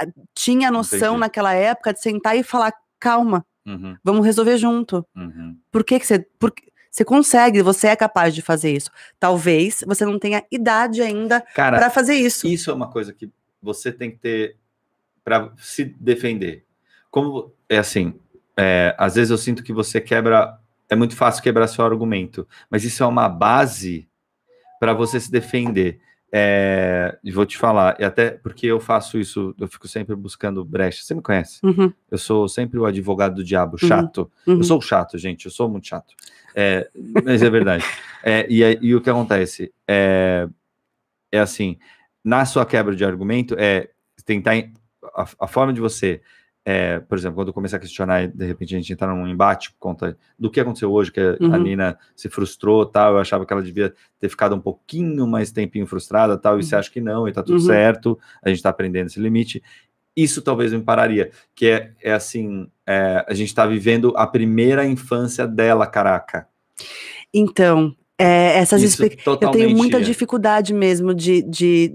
ah, tinha noção Entendi. naquela época de sentar e falar, calma, uhum. vamos resolver junto. Uhum. Por que, que você. Por, você consegue, você é capaz de fazer isso. Talvez você não tenha idade ainda para fazer isso. Isso é uma coisa que você tem que ter para se defender. Como é assim, é, às vezes eu sinto que você quebra, é muito fácil quebrar seu argumento, mas isso é uma base para você se defender. É, vou te falar, e até porque eu faço isso, eu fico sempre buscando brecha. Você me conhece? Uhum. Eu sou sempre o advogado do diabo, uhum. chato. Uhum. Eu sou chato, gente, eu sou muito chato. É, mas é verdade. É, e, e, o que acontece? É, é assim, na sua quebra de argumento, é tentar. A, a forma de você é, por exemplo, quando eu comecei a questionar, de repente a gente entrar num embate por conta do que aconteceu hoje, que uhum. a Nina se frustrou, tal, eu achava que ela devia ter ficado um pouquinho mais tempinho frustrada, tal, uhum. e você uhum. acha que não, e tá tudo uhum. certo, a gente tá aprendendo esse limite. Isso talvez me pararia, que é, é assim, é, a gente tá vivendo a primeira infância dela, caraca. Então, é, essas expectativas. Eu tenho muita dificuldade mesmo de, de.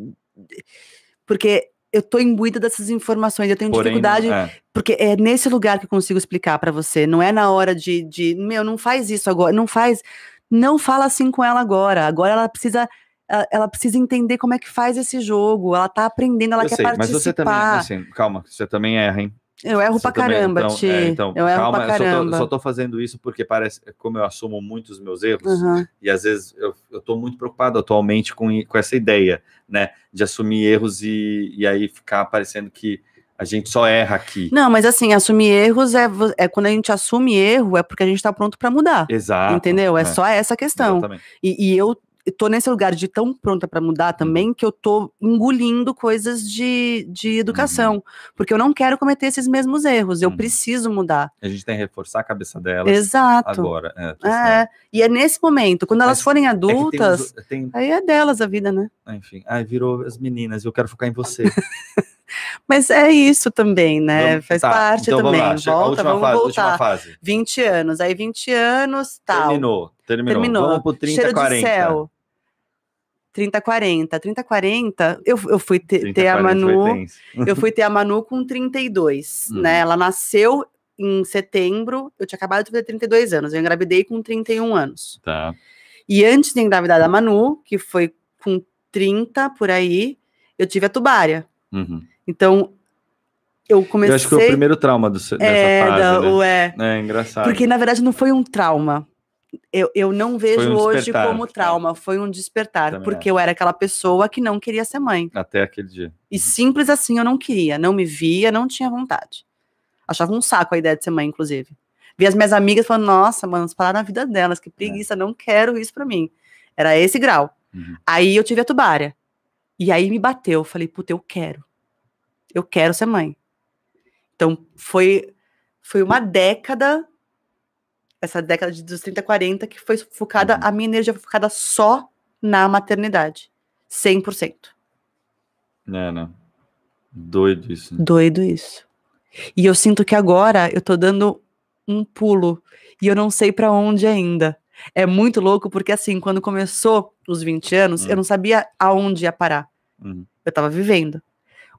Porque eu tô imbuída dessas informações, eu tenho Porém, dificuldade, é. porque é nesse lugar que eu consigo explicar para você, não é na hora de, de, meu, não faz isso agora, não faz, não fala assim com ela agora, agora ela precisa, ela, ela precisa entender como é que faz esse jogo, ela tá aprendendo, ela eu quer sei, participar. Mas você também, assim, calma, você também erra, hein? Eu erro Você pra também, caramba, então, Ti. É, então, eu erro calma, pra caramba. Eu só, tô, só tô fazendo isso porque parece, como eu assumo muitos meus erros, uhum. e às vezes eu, eu tô muito preocupado atualmente com, com essa ideia, né, de assumir erros e, e aí ficar parecendo que a gente só erra aqui. Não, mas assim, assumir erros é, é quando a gente assume erro, é porque a gente tá pronto para mudar. Exato. Entendeu? É, é. só essa questão. E, e, eu tô nesse lugar de tão pronta para mudar uhum. também que eu tô engolindo coisas de, de educação, uhum. porque eu não quero cometer esses mesmos erros, eu uhum. preciso mudar. A gente tem que reforçar a cabeça delas Exato. agora. É, é e é nesse momento, quando elas Mas forem adultas, é tem, tem... aí é delas a vida, né? Enfim, aí virou as meninas, eu quero focar em você. Mas é isso também, né? Faz tá, parte então também. Vamos lá, Volta, vamos fase, voltar. Fase. 20 anos, aí 20 anos, tal. Terminou, terminou. terminou. Vamos pro 30, Cheiro 40. De céu. 30-40. 30-40, eu, eu fui te, 30, ter a Manu. eu fui ter a Manu com 32, uhum. né? Ela nasceu em setembro, eu tinha acabado de fazer 32 anos. Eu engravidei com 31 anos. Tá. E antes de engravidar da Manu, que foi com 30 por aí, eu tive a tubária. Uhum. Então, eu comecei. Eu acho que foi o primeiro trauma do, dessa é, fase. Da, né? é. é engraçado. Porque, na verdade, não foi um trauma eu, eu não vejo um hoje como trauma, foi um despertar, Também porque é. eu era aquela pessoa que não queria ser mãe. Até aquele dia. E uhum. simples assim eu não queria, não me via, não tinha vontade. Achava um saco a ideia de ser mãe, inclusive. Vi as minhas amigas falando, nossa, mano, pararam na vida delas, que é. preguiça, é. não quero isso para mim. Era esse grau. Uhum. Aí eu tive a tubária. E aí me bateu, falei, puta, eu quero. Eu quero ser mãe. Então foi, foi uma década essa década de, dos 30, 40, que foi focada, uhum. a minha energia foi focada só na maternidade. 100%. É, né? Doido isso. Né? Doido isso. E eu sinto que agora eu tô dando um pulo e eu não sei para onde ainda. É muito louco porque assim, quando começou os 20 anos, uhum. eu não sabia aonde ia parar. Uhum. Eu tava vivendo.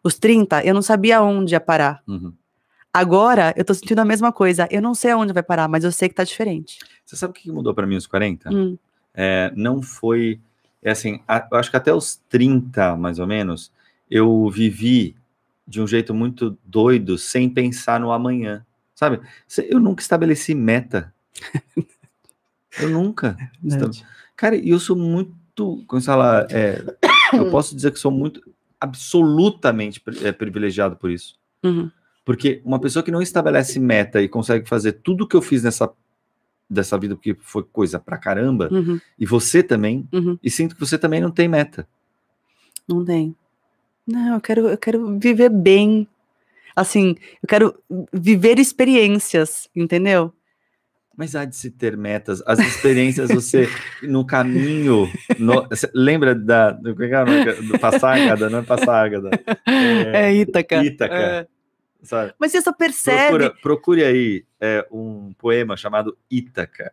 Os 30, eu não sabia aonde ia parar. Uhum. Agora, eu tô sentindo a mesma coisa. Eu não sei aonde vai parar, mas eu sei que tá diferente. Você sabe o que mudou para mim os 40? Hum. É, não foi. É assim, a, eu acho que até os 30, mais ou menos, eu vivi de um jeito muito doido, sem pensar no amanhã. Sabe? Eu nunca estabeleci meta. eu nunca. Cara, eu sou muito. Como se fala, é, eu posso dizer que sou muito absolutamente é, privilegiado por isso. Uhum. Porque uma pessoa que não estabelece meta e consegue fazer tudo que eu fiz nessa dessa vida, porque foi coisa pra caramba, uhum. e você também, uhum. e sinto que você também não tem meta. Não tem. Não, eu quero, eu quero viver bem. Assim, eu quero viver experiências, entendeu? Mas há de se ter metas, as experiências você no caminho. No, lembra da do, é é do não é Passágada? É, é Ítaca. Ítaca. É. Sabe? Mas você percebe. Procura, procure aí é, um poema chamado Ítaca.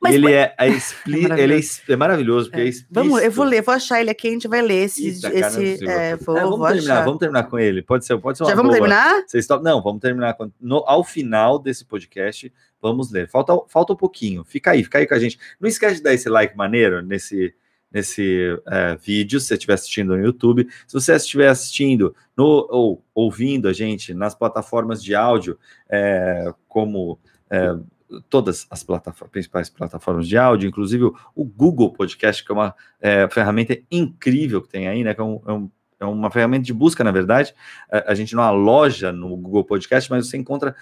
Mas, ele, é, é, expli... é, ele é, é maravilhoso, porque é, é Vamos, eu vou ler, vou achar ele aqui, a gente vai ler esse. Esse é, vou, vamos, vou terminar, vamos terminar com ele. Pode ser, pode ser Já vamos boa. terminar? Vocês Não, vamos terminar. Com... No, ao final desse podcast, vamos ler. Falta, falta um pouquinho. Fica aí, fica aí com a gente. Não esquece de dar esse like maneiro nesse nesse é, vídeo, se você estiver assistindo no YouTube. Se você estiver assistindo no, ou ouvindo a gente nas plataformas de áudio, é, como é, todas as plataformas, principais plataformas de áudio, inclusive o Google Podcast, que é uma é, ferramenta incrível que tem aí, né? Que é, um, é, um, é uma ferramenta de busca, na verdade. A, a, gente não aloja no Google Podcast, mas você encontra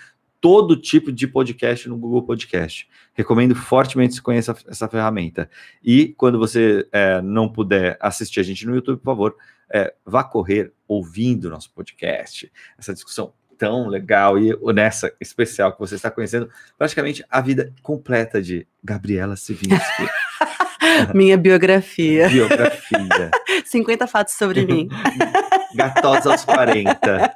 todo tipo de podcast no Google Podcast. Recomendo fortemente que você conheça essa ferramenta. E quando você é, não puder assistir a gente no YouTube, por favor, é, vá correr ouvindo nosso podcast. Essa discussão tão legal e nessa especial que você está conhecendo praticamente a vida completa de Gabriela Sivinsky. Minha biografia. Biografia. 50 fatos sobre mim. Gatosa aos 40.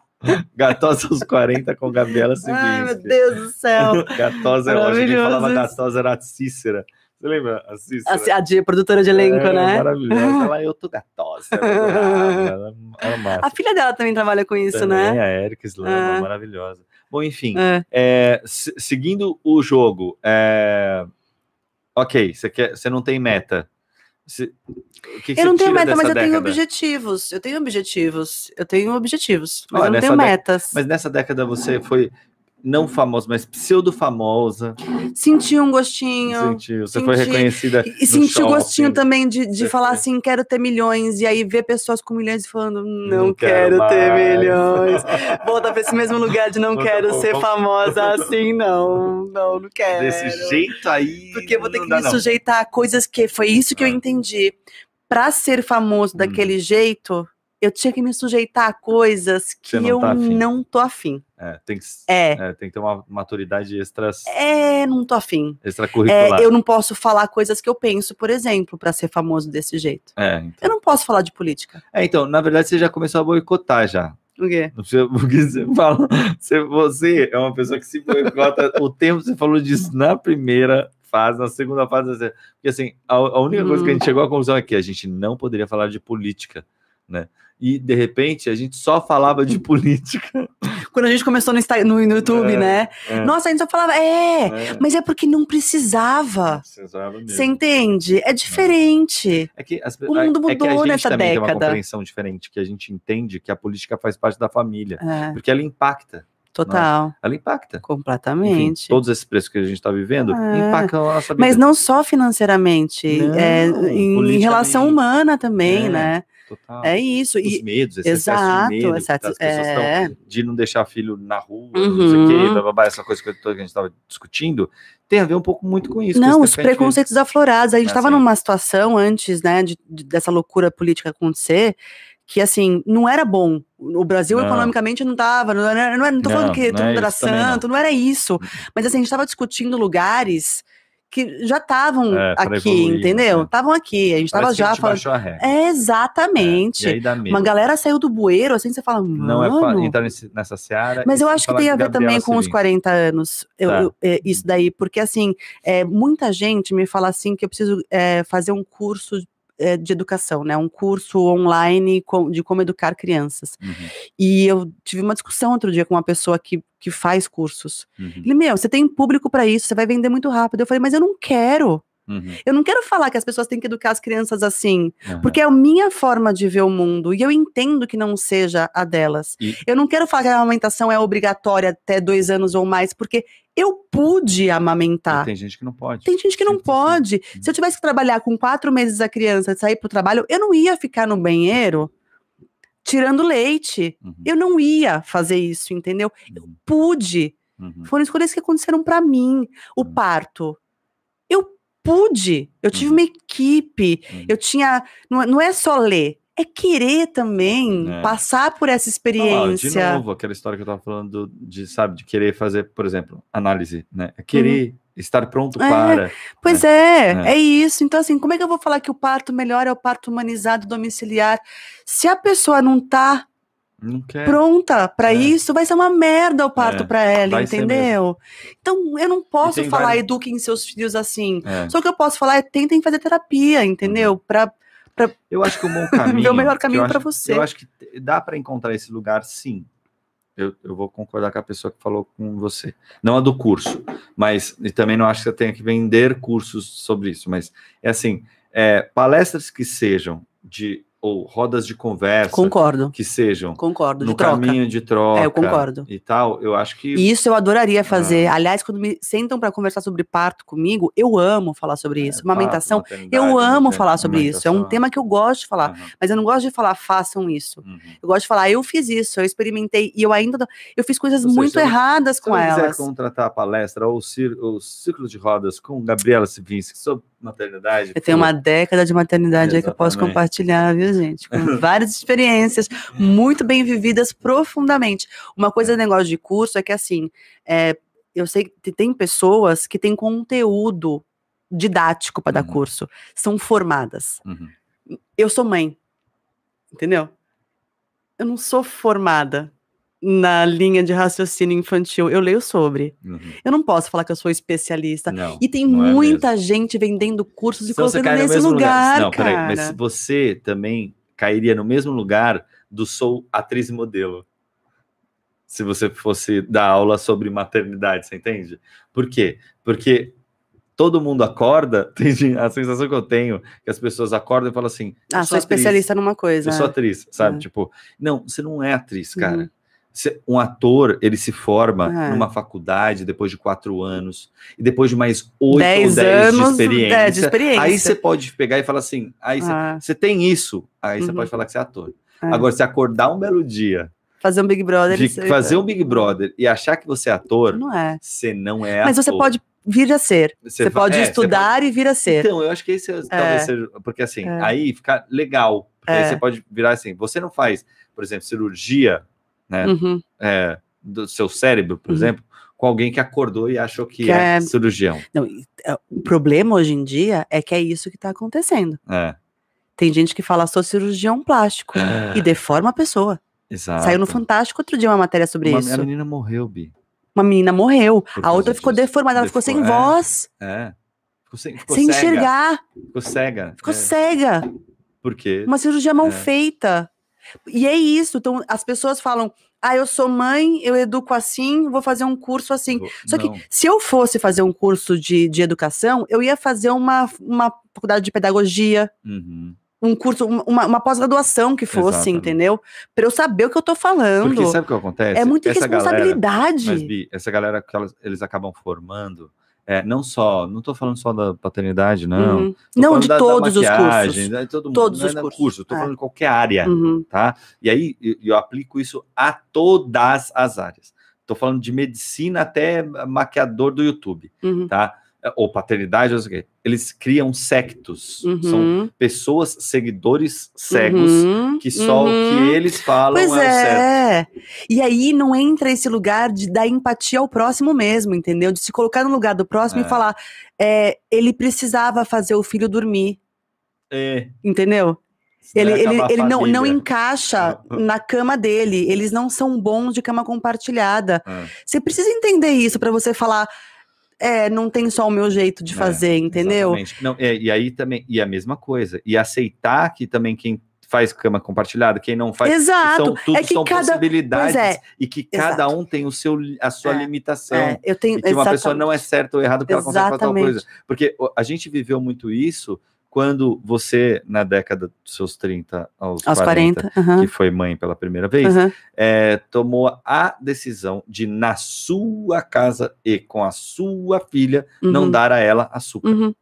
Gatosa aos 40 com Gabriela Sivinsky. Ai, meu Deus do céu. Gatosa, eu acho que falava Gatosa era a Cícera. Você lembra? A, Cícera? a, a produtora de elenco, é, né? Maravilhosa. Ela, eu tô gatosa. Ela, ela a filha dela também trabalha com isso, também, né? A Erika Slama, é. maravilhosa. Bom, enfim, é. É, seguindo o jogo, é, ok, você, quer, você não tem meta. Você, que que eu não tenho meta, mas eu década? tenho objetivos. Eu tenho objetivos. Eu tenho objetivos, mas eu não tenho metas. Mas nessa década você foi não famosa, mas pseudo-famosa. Sentiu um gostinho. Sentiu, você senti, foi reconhecida. E sentiu o gostinho também de, de falar assim: quero ter milhões, e aí ver pessoas com milhões falando: não, não quero, quero ter milhões. Volta para esse mesmo lugar de não quero ser famosa assim, não, não, não quero. Desse jeito aí. Porque eu vou ter que me sujeitar a coisas que. Foi isso que eu ah. entendi. Para ser famoso hum. daquele jeito, eu tinha que me sujeitar a coisas que não eu tá não tô afim. É, tem que, é. é. tem que ter uma maturidade extra. É, não tô afim. Extracurricular. É, eu não posso falar coisas que eu penso, por exemplo, para ser famoso desse jeito. É, então. Eu não posso falar de política. É, então, na verdade, você já começou a boicotar já. O quê? Porque você fala. Você, você é uma pessoa que se boicota. o tempo você falou disso na primeira fase, na segunda fase. Porque assim, a, a única hum. coisa que a gente hum. chegou à conclusão é que a gente não poderia falar de política, né? e de repente a gente só falava de política. Quando a gente começou no, no, no YouTube, é, né? É. Nossa, a gente só falava, é, é, mas é porque não precisava. precisava mesmo. Você entende? É diferente. É que as, o mundo mudou é que a gente nessa também década. Tem uma compreensão diferente, que a gente entende que a política faz parte da família, é. porque ela impacta. Total. Ela impacta. Completamente. Enfim, todos esses preços que a gente está vivendo é. impactam a nossa vida. Mas não só financeiramente, não, é, em, em, relação humana também, é. né? Total. É isso. Os e, medos, esse exato, de medo excesso, é... de não deixar filho na rua, uhum. não sei o quê, uhum. blá, blá, blá, essa coisa que, a gente estava discutindo, tem a ver um pouco muito com isso. Não, os preconceitos aflorados. A gente estava é assim. numa situação antes, né, de, de, dessa loucura política acontecer, que assim, não era bom. O Brasil não. economicamente não estava, não, era, não, era, não tô não, falando que mundo é era santo, não. não. era isso. Uhum. Mas assim, a gente estava discutindo lugares que já estavam é, aqui, evoluir, entendeu? Estavam né? aqui, a gente estava já falando. É, exatamente. É, Uma galera saiu do bueiro, assim, você fala, Mano... Não é entrar nesse, nessa seara. Mas eu acho que tem a ver também com os 40 anos, eu, tá. eu, é, isso daí, porque assim, é, muita gente me fala assim que eu preciso é, fazer um curso é, de educação, né? Um curso online de como educar crianças. Uhum. E eu tive uma discussão outro dia com uma pessoa que, que faz cursos. Uhum. Ele, meu, você tem público para isso, você vai vender muito rápido. Eu falei, mas eu não quero. Uhum. Eu não quero falar que as pessoas têm que educar as crianças assim, uhum. porque é a minha forma de ver o mundo e eu entendo que não seja a delas. E... Eu não quero falar que a amamentação é obrigatória até dois anos ou mais, porque eu pude amamentar. E tem gente que não pode. Tem gente que não pode. Se eu tivesse que trabalhar com quatro meses a criança e sair para o trabalho, eu não ia ficar no banheiro tirando leite. Uhum. Eu não ia fazer isso, entendeu? Eu uhum. pude. Uhum. Foram escolhas que aconteceram para mim. O uhum. parto. Pude. Eu tive uhum. uma equipe. Uhum. Eu tinha. Não, não é só ler, é querer também é. passar por essa experiência. Ah, de novo, aquela história que eu estava falando de, sabe, de querer fazer, por exemplo, análise, né? É querer uhum. estar pronto é. para. Pois né? é, é, é, isso. Então, assim, como é que eu vou falar que o parto melhor é o parto humanizado domiciliar? Se a pessoa não está pronta para é. isso, vai ser uma merda o parto é. para ela, entendeu? Então eu não posso falar várias... eduquem seus filhos assim. É. Só que eu posso falar é tentem fazer terapia, entendeu? Uhum. Para pra... Eu acho que o bom caminho. ver o melhor caminho para você. Eu acho que dá para encontrar esse lugar, sim. Eu, eu, vou concordar com a pessoa que falou com você. Não a do curso, mas e também não acho que você tenha que vender cursos sobre isso. Mas é assim: é, palestras que sejam de ou rodas de conversa. Concordo. Que sejam. Concordo. No caminho de troca. É, eu concordo. E tal, eu acho que. Isso eu adoraria fazer. Ah. Aliás, quando me sentam para conversar sobre parto comigo, eu amo falar sobre isso. É, Amamentação, eu amo falar sobre isso. É um tema que eu gosto de falar. Uhum. Mas eu não gosto de falar, façam isso. Uhum. Eu gosto de falar, eu fiz isso, eu experimentei e eu ainda. Eu fiz coisas seja, muito erradas com elas. Se quiser contratar a palestra ou o círculo de rodas com Gabriela Sivinski sobre maternidade. Eu tenho uma década de maternidade aí que eu posso compartilhar, viu, gente? Com várias experiências muito bem vividas profundamente. Uma coisa do negócio de curso é que, assim, é, eu sei que tem pessoas que têm conteúdo didático para uhum. dar curso, são formadas. Uhum. Eu sou mãe, entendeu? Eu não sou formada na linha de raciocínio infantil. Eu leio sobre. Uhum. Eu não posso falar que eu sou especialista. Não, e tem é muita é gente vendendo cursos e então, colocando nesse lugar, lugar. Não, cara. peraí, mas você também cairia no mesmo lugar do sou atriz e modelo. Se você fosse dar aula sobre maternidade, você entende? Por quê? Porque todo mundo acorda, a sensação que eu tenho que as pessoas acordam e falam assim: Ah, sou, sou especialista numa coisa. Eu sou atriz, sabe? É. Tipo, não, você não é atriz, cara. Uhum um ator ele se forma é. numa faculdade depois de quatro anos e depois de mais oito ou dez anos, de, experiência, é, de, experiência, aí você pode pegar e falar assim aí você ah. tem isso aí você uhum. pode falar que você é ator é. agora se acordar um belo dia fazer um Big Brother de fazer um Big Brother e achar que você é ator não é você não é mas ator. você pode vir a ser você, você pode é, estudar você pode... e vir a ser então eu acho que esse é, talvez seja porque assim é. aí fica legal porque aí você pode virar assim você não faz por exemplo cirurgia né? Uhum. É, do seu cérebro, por uhum. exemplo, com alguém que acordou e achou que, que é, é, cirurgião. Não, é, o problema hoje em dia é que é isso que está acontecendo. É. Tem gente que fala sou cirurgião plástico é. e deforma a pessoa. Exato. Saiu no Fantástico outro dia uma matéria sobre uma, isso. A menina morreu, Bi. Uma menina morreu. a outra ficou deformada, ela ficou sem voz. É. Ficou sem, ficou sem cega. enxergar. Ficou cega. Ficou cega. Por quê? Uma cirurgia mal feita. E é isso. Então, as pessoas falam: ah, eu sou mãe, eu educo assim, vou fazer um curso assim. Só Não. que se eu fosse fazer um curso de, de educação, eu ia fazer uma, uma faculdade de pedagogia. Uhum. Um curso, uma, uma pós-graduação que fosse, Exatamente. entendeu? Para eu saber o que eu tô falando. Porque sabe o que acontece? É muita essa responsabilidade. Galera, mas, Bi, essa galera que elas, eles acabam formando, é, não só, não estou falando só da paternidade, não. Uhum. Não, de da, todos da os cursos. Né, todo mundo, todos os cursos. Curso, estou é. falando de qualquer área, uhum. tá? E aí eu, eu, aplico isso a todas as áreas. Estou falando de medicina até maquiador do YouTube, uhum. tá? Ou paternidade, ou sei eles criam sectos. Uhum. São pessoas, seguidores cegos, uhum. que só uhum. o que uhum. eles falam pois é, é. certo. E aí não entra esse lugar de dar empatia ao próximo mesmo, entendeu? De se colocar no lugar do próximo é. e falar, é, ele precisava fazer o filho dormir. É. Entendeu? Ele, ele, ele não, não encaixa na cama dele. Eles não são bons de cama compartilhada. É. Você precisa entender isso para você falar é, não tem só o meu jeito de é, fazer, é, entendeu? Não, é, e aí também, e a mesma coisa, e aceitar que também quem faz cama compartilhada, quem não faz, Exato. São, tudo é que são cada... possibilidades é. e que cada Exato. um tem o seu, a sua é. limitação. É. Eu tenho, e que uma pessoa não é certa ou errada porque ela consegue fazer tal coisa. Porque a gente viveu muito isso quando você, na década dos seus 30 aos, aos 40, 40 uhum. que foi mãe pela primeira vez, uhum. é, tomou a decisão de, na sua casa e com a sua filha, uhum. não dar a ela açúcar. Uhum.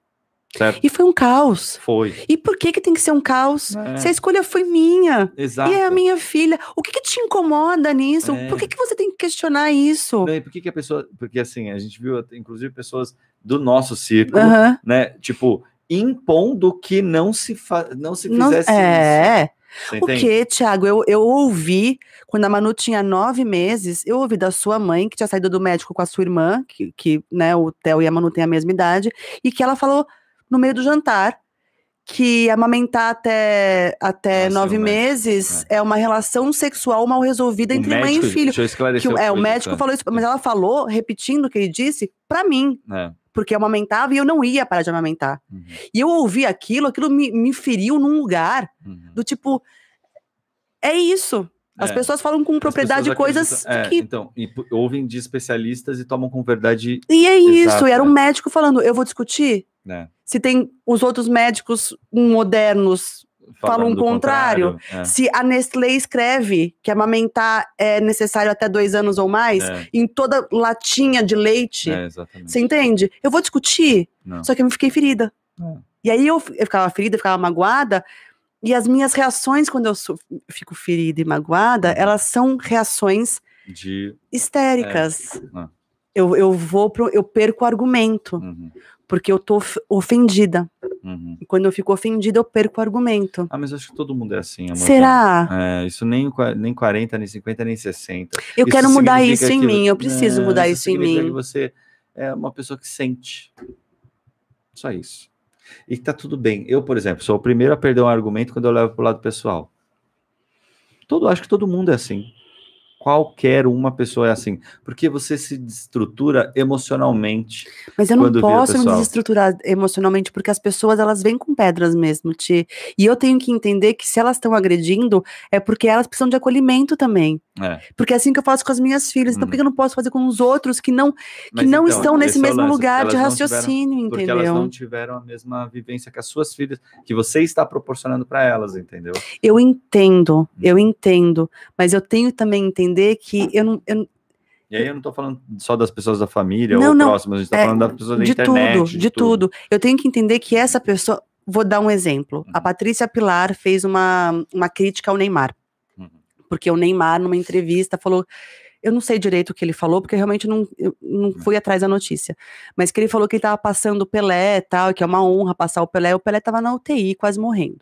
Certo? E foi um caos. Foi. E por que que tem que ser um caos? É. Se a escolha foi minha. Exato. E é a minha filha. O que que te incomoda nisso? É. Por que que você tem que questionar isso? Não, e por que que a pessoa... Porque assim, a gente viu, inclusive, pessoas do nosso círculo, né? Tipo, impondo que não se, não se fizesse não, é. isso. o que, Thiago? Eu, eu ouvi, quando a Manu tinha nove meses, eu ouvi da sua mãe, que tinha saído do médico com a sua irmã, que, que né, o Theo e a Manu têm a mesma idade, e que ela falou no meio do jantar que amamentar até, até Nossa, nove meses é. é. uma relação sexual mal resolvida o entre médico, mãe e filho. Deixa eu esclarecer que, é, o médico tá. falou isso, mas ela falou, repetindo o que ele disse, para mim. É porque eu amamentava e eu não ia parar de amamentar. Uhum. E eu ouvi aquilo, aquilo me, me feriu num lugar uhum. do tipo, é isso. As é. pessoas falam com propriedade coisas é, que. Então, ouvem de especialistas e tomam com verdade. E é isso, e era um médico falando, eu vou discutir. É. Se tem os outros médicos modernos falam o contrário. contrário. É. Se a Nestlé escreve que amamentar é necessário até dois anos ou mais, é. em toda latinha de leite, é, você entende? Eu vou discutir, Não. só que eu me fiquei ferida. É. E aí eu, eu ficava ferida, eu ficava magoada, e as minhas reações quando eu sou, fico ferida e magoada, uhum. elas são reações de histéricas. É. Ah. Eu, eu vou pro, eu perco o argumento. Uhum porque eu tô ofendida. Uhum. E quando eu fico ofendida, eu perco o argumento. Ah, mas acho que todo mundo é assim, amor. Será? É, isso nem, nem 40, nem 50, nem 60. Eu isso quero mudar isso em que, mim, eu preciso é, mudar isso, isso em mim. Que você é uma pessoa que sente. Só isso. E tá tudo bem. Eu, por exemplo, sou o primeiro a perder um argumento quando eu levo pro lado pessoal. Todo, acho que todo mundo é assim qualquer uma pessoa é assim, porque você se desestrutura emocionalmente. Mas eu não posso me desestruturar emocionalmente, porque as pessoas elas vêm com pedras mesmo, Ti. E eu tenho que entender que se elas estão agredindo, é porque elas precisam de acolhimento também. É. Porque é assim que eu faço com as minhas filhas. Então, hum. por que eu não posso fazer com os outros que não, que não então, estão nesse mesmo é lugar de raciocínio, tiveram, entendeu? Porque elas não tiveram a mesma vivência que as suas filhas, que você está proporcionando para elas, entendeu? Eu entendo, hum. eu entendo, mas eu tenho também entender entender que eu não. Eu... E aí eu não estou falando só das pessoas da família não, ou não, próximas, a gente está é, falando das pessoas da de internet. Tudo, de, de tudo. tudo. Eu tenho que entender que essa pessoa. Vou dar um exemplo. Uhum. A Patrícia Pilar fez uma, uma crítica ao Neymar. Porque o Neymar, numa entrevista, falou. Eu não sei direito o que ele falou, porque realmente não, não uhum. fui atrás da notícia. Mas que ele falou que ele estava passando o Pelé e tal, que é uma honra passar o Pelé. O Pelé estava na UTI, quase morrendo.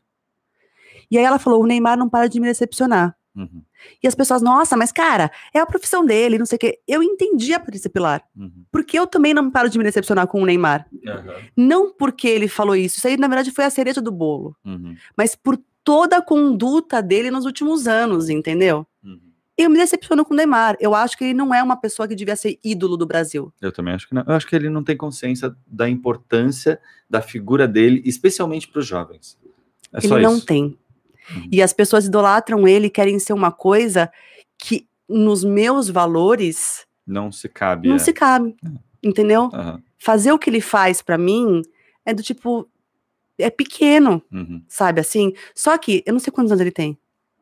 E aí ela falou: o Neymar não para de me decepcionar. Uhum. E as pessoas, nossa, mas cara, é a profissão dele, não sei o quê. Eu entendi a Patrícia Pilar. Uhum. Porque eu também não paro de me decepcionar com o Neymar. Uhum. Não porque ele falou isso. Isso aí, na verdade, foi a cereja do bolo. Uhum. Mas por toda a conduta dele nos últimos anos, entendeu? Uhum. Eu me decepciono com o Neymar. Eu acho que ele não é uma pessoa que devia ser ídolo do Brasil. Eu também acho que não. Eu acho que ele não tem consciência da importância da figura dele, especialmente para os jovens. É ele não isso. tem. Uhum. E as pessoas idolatram ele, querem ser uma coisa que nos meus valores não se cabe. Não é. se cabe. É. Entendeu? Uhum. Fazer o que ele faz para mim é do tipo é pequeno, uhum. sabe assim? Só que eu não sei quantos anos ele tem.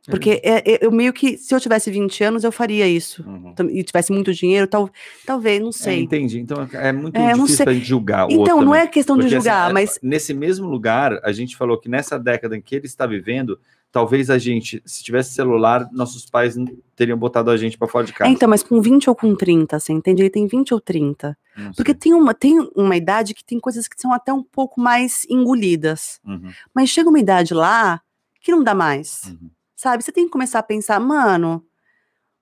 Porque é, é, eu meio que, se eu tivesse 20 anos, eu faria isso. Uhum. E tivesse muito dinheiro, tal, talvez, não é, sei. É, entendi. Então é muito é, difícil a gente julgar o Então, não é questão de assim, julgar, assim, mas. Nesse mesmo lugar, a gente falou que nessa década em que ele está vivendo, talvez a gente, se tivesse celular, nossos pais teriam botado a gente para fora de casa. É, então, mas com 20 ou com 30, você entende? Ele tem 20 ou 30. Porque tem uma, tem uma idade que tem coisas que são até um pouco mais engolidas. Uhum. Mas chega uma idade lá que não dá mais. Uhum. Sabe? Você tem que começar a pensar, mano,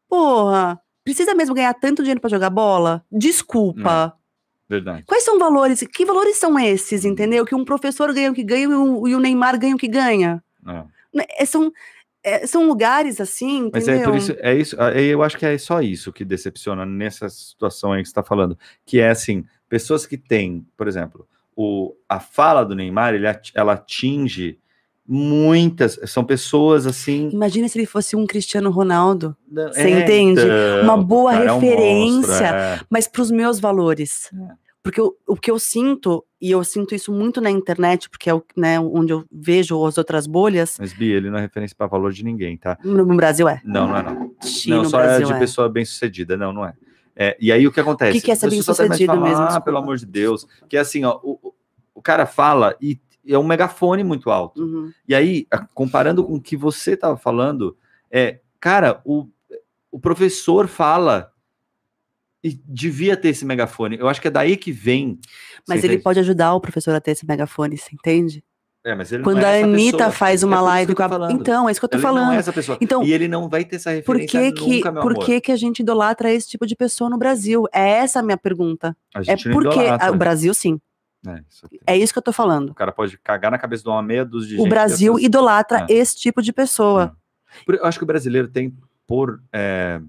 porra, precisa mesmo ganhar tanto dinheiro para jogar bola? Desculpa. É. Verdade. Quais são valores? Que valores são esses, uhum. entendeu? Que um professor ganha o que ganha e o, e o Neymar ganha o que ganha. É. Né, é, são, é, são lugares assim, entendeu? Mas é por isso, é isso, eu acho que é só isso que decepciona nessa situação aí que você está falando, que é assim, pessoas que têm, por exemplo, o, a fala do Neymar, ele, ela atinge muitas, são pessoas assim. Imagina se ele fosse um Cristiano Ronaldo. Você é, entende? Então, Uma boa referência, é um monstro, é. mas para os meus valores. Porque eu, o que eu sinto, e eu sinto isso muito na internet, porque é o, né, onde eu vejo as outras bolhas. Mas, Bia, ele não é referência para valor de ninguém, tá? No, no, Brasil é. Não, não é não. não, só é Brasil é de é. pessoa bem sucedida, não, não é. é. E aí o que acontece? O que, que é ser bem sucedido mesmo? Ah, pelo amor de Deus. Que é assim, ó, o, o cara fala e é um megafone muito alto. Uhum. E aí, comparando com o que você estava falando, é, cara, o, o professor fala e devia ter esse megafone. Eu acho que é daí que vem. Mas ele entende? pode ajudar o professor a ter esse megafone, você entende? É, mas ele Quando é a Anitta pessoa. faz uma é live com a. Então, é isso que eu tô ele falando. Não é essa pessoa. Então, e ele não vai ter essa referência por que que, nunca, Por que, que a gente idolatra esse tipo de pessoa no Brasil? É essa a minha pergunta. A gente é porque. Idolatra, o Brasil, sim. É isso, é isso, que eu tô falando. O cara pode cagar na cabeça de uma meia dos de O Brasil idolatra é. esse tipo de pessoa. É. Eu acho que o brasileiro tem por. É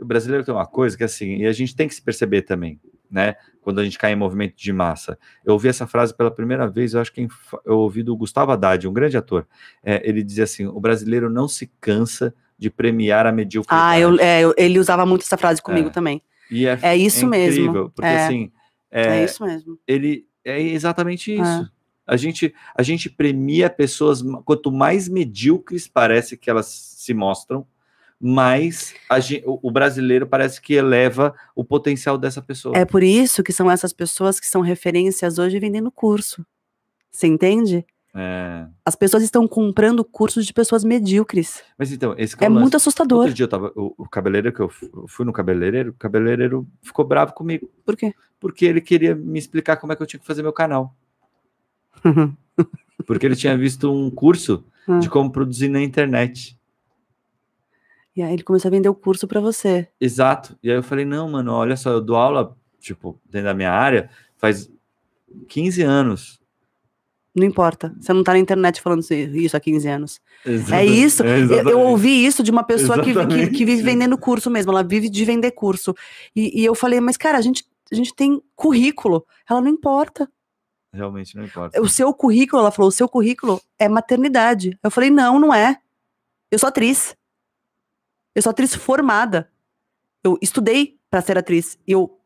o brasileiro tem uma coisa que assim, e a gente tem que se perceber também, né? Quando a gente cai em movimento de massa. Eu ouvi essa frase pela primeira vez, eu acho que eu ouvi do Gustavo Haddad, um grande ator. É, ele dizia assim: o brasileiro não se cansa de premiar a mediocridade. Ah, eu, é, ele usava muito essa frase comigo é. também. E é, é isso é incrível, mesmo. Porque é. assim. É, é, isso mesmo. Ele é exatamente isso. A gente, a gente premia pessoas, quanto mais medíocres parece que elas se mostram, mais gente, o brasileiro parece que eleva o potencial dessa pessoa. É por isso que são essas pessoas que são referências hoje vendendo curso. Você entende? É. As pessoas estão comprando cursos de pessoas medíocres. Mas então, esse é, é muito assustador. Outro dia eu tava, o, o cabeleireiro que eu fui no cabeleireiro, o cabeleireiro ficou bravo comigo. Por quê? Porque ele queria me explicar como é que eu tinha que fazer meu canal. Porque ele tinha visto um curso ah. de como produzir na internet. E aí ele começou a vender o curso para você. Exato. E aí eu falei, não, mano, olha só, eu dou aula, tipo, dentro da minha área, faz 15 anos. Não importa. Você não tá na internet falando isso há 15 anos. É isso. É eu, eu, ouvi isso de uma pessoa que, que, que, vive vendendo curso mesmo. Ela vive de vender curso. E, e, eu falei, mas cara, a gente, a gente tem currículo. Ela não importa. Realmente não importa. O seu currículo, ela falou, o seu currículo é maternidade. Eu falei, não, não é. Eu sou atriz. Eu sou atriz formada. Eu estudei para ser atriz. Eu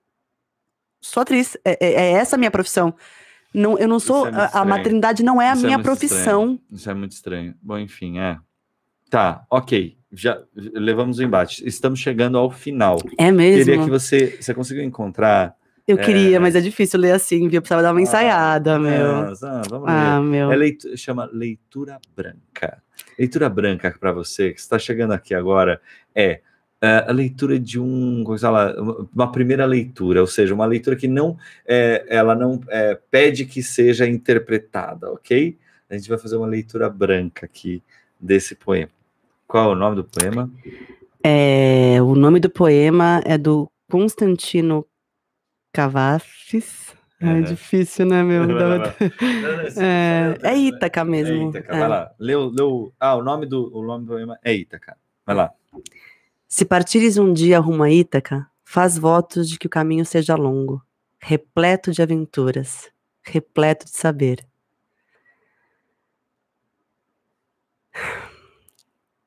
sou atriz. É, é, é, essa a minha profissão. Não, eu não sou. É a, a, maternidade não é a Isso é minha profissão. Estranho. Isso é muito estranho. Bom, enfim, é. Tá, ok. Já levamos o embate. Estamos chegando ao final. É mesmo. Queria que você. Você conseguiu encontrar. Eu queria, é... mas é difícil ler assim, viu? Eu precisava dar uma ah, ensaiada, meu. Ah, vamos ah, ler. Meu. É leitura, chama Leitura Branca. Leitura branca para você que está chegando aqui agora é, é a leitura de um, lá, uma primeira leitura, ou seja, uma leitura que não, é, ela não é, pede que seja interpretada, ok? A gente vai fazer uma leitura branca aqui desse poema. Qual é o nome do poema? É, o nome do poema é do Constantino Cavafis. É, difícil, né, meu? é, é Ítaca mesmo. É Ítaca, é. vai lá. Leu, leu... Ah, o nome, do, o nome do poema é Ítaca. Vai lá. Se partires um dia rumo a Ítaca, faz votos de que o caminho seja longo, repleto de aventuras, repleto de saber.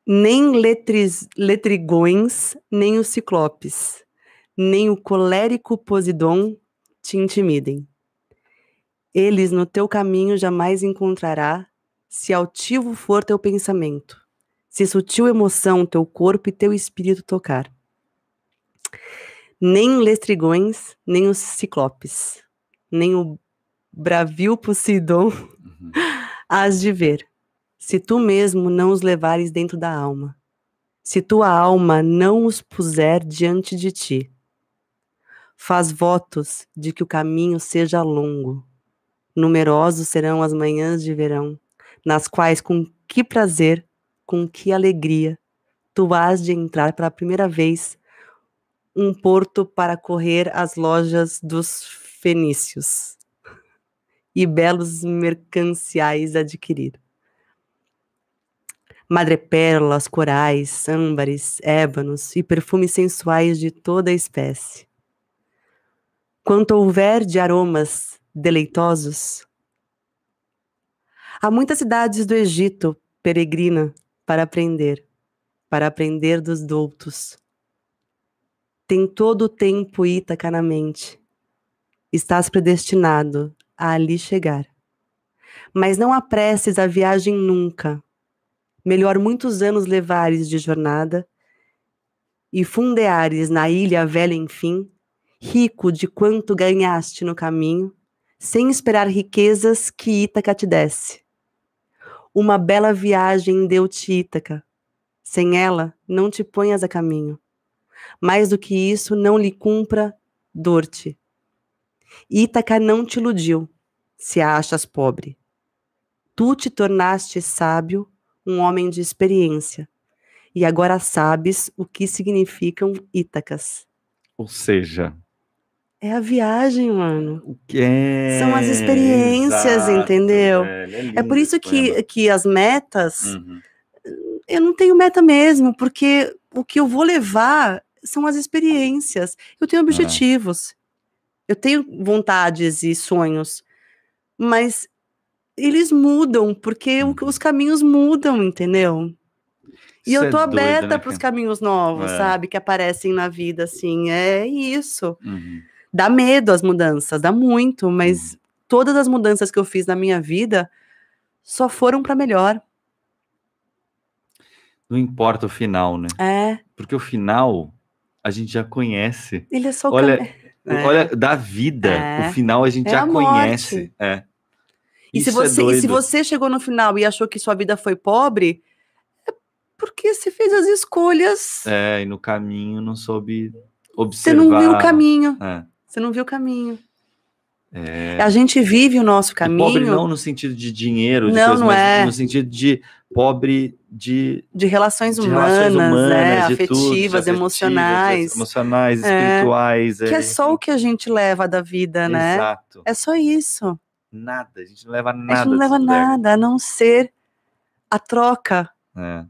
Nem letris, letrigões, nem os ciclopes, nem o colérico Posidon te intimidem. Eles no teu caminho jamais encontrará, se altivo for teu pensamento, se sutil emoção teu corpo e teu espírito tocar. Nem lestrigões, nem os ciclopes, nem o bravio Poseidon uhum. has de ver, se tu mesmo não os levares dentro da alma, se tua alma não os puser diante de ti Faz votos de que o caminho seja longo. Numerosos serão as manhãs de verão, nas quais, com que prazer, com que alegria, tu has de entrar pela primeira vez um porto para correr as lojas dos fenícios e belos mercanciais adquirir. Madrepérolas, corais, âmbares, ébanos e perfumes sensuais de toda espécie quanto houver de aromas deleitosos. Há muitas cidades do Egito peregrina para aprender, para aprender dos doutos. Tem todo o tempo Ítaca na mente. Estás predestinado a ali chegar. Mas não apresses a viagem nunca. Melhor muitos anos levares de jornada e fundeares na ilha velha enfim, rico de quanto ganhaste no caminho, sem esperar riquezas que Ítaca te desse. Uma bela viagem deu-te Ítaca. Sem ela, não te ponhas a caminho. Mais do que isso, não lhe cumpra dor-te. Ítaca não te iludiu, se a achas pobre. Tu te tornaste sábio, um homem de experiência, e agora sabes o que significam Ítacas. Ou seja, é a viagem, mano. O que é? São as experiências, Exato, entendeu? É, lindo, é, por isso que, que as metas. Uhum. Eu não tenho meta mesmo, porque o que eu vou levar são as experiências. Eu tenho objetivos. Eu tenho vontades e sonhos. Mas eles mudam, porque uhum. os caminhos mudam, entendeu? E eu é tô é aberta né, para os caminhos novos, é. sabe? Que aparecem na vida, assim. É isso. Uhum. Dá medo as mudanças, dá muito, mas todas as mudanças que eu fiz na minha vida só foram para melhor. Não importa o final, né? É. Porque o final a gente já conhece. Ele é só olha, é. olha da vida, é. o final a gente é já a conhece. É. E se, você, é e se você chegou no final e achou que sua vida foi pobre, é porque você fez as escolhas. É, e no caminho não soube observar. Você não viu o caminho. É. Você não viu o caminho. É... A gente vive o nosso caminho. E pobre não no sentido de dinheiro, de não, coisa, não é. no sentido de pobre de, de relações de humanas, relações humanas né? de afetivas, tudo, emocionais, emocionais, espirituais. É, que é só o que a gente leva da vida, né? Exato. É só isso. Nada, a gente não leva nada. A gente não leva nada, a não ser a troca. É.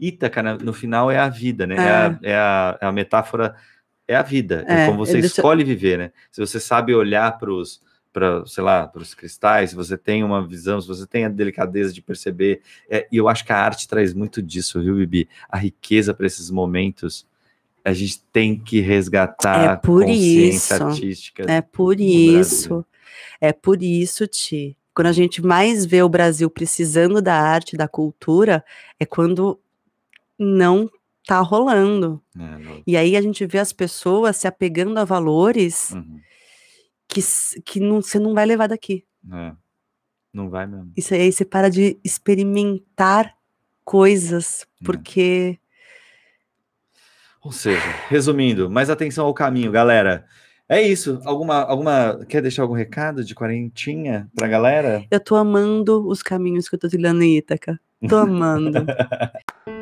Ítaca, no final, é a vida, né? É, é a, é, a, é a metáfora é a vida, é, é como você escolhe viver, né? Se você sabe olhar para os para, sei lá, para os cristais, se você tem uma visão, se você tem a delicadeza de perceber, é, e eu acho que a arte traz muito disso, viu, Bibi? A riqueza para esses momentos, a gente tem que resgatar é por consciência isso. artística. É por isso. É por isso, Ti. Quando a gente mais vê o Brasil precisando da arte, da cultura, é quando não tá rolando. É, e aí a gente vê as pessoas se apegando a valores uhum. que, que não, você não vai levar daqui. É. Não vai mesmo. Isso aí você para de experimentar coisas, é. porque. Ou seja, resumindo, mais atenção ao caminho, galera. É isso. Alguma, alguma. Quer deixar algum recado de quarentinha pra galera? Eu tô amando os caminhos que eu tô trilhando em Ítaca. Tô amando.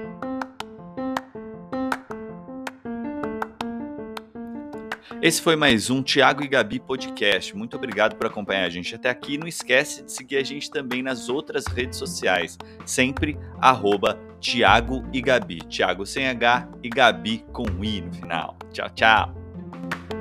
Esse foi mais um Tiago e Gabi Podcast. Muito obrigado por acompanhar a gente até aqui. Não esquece de seguir a gente também nas outras redes sociais. Sempre arroba Tiago e Gabi. Tiago sem H e Gabi com I no final. Tchau, tchau.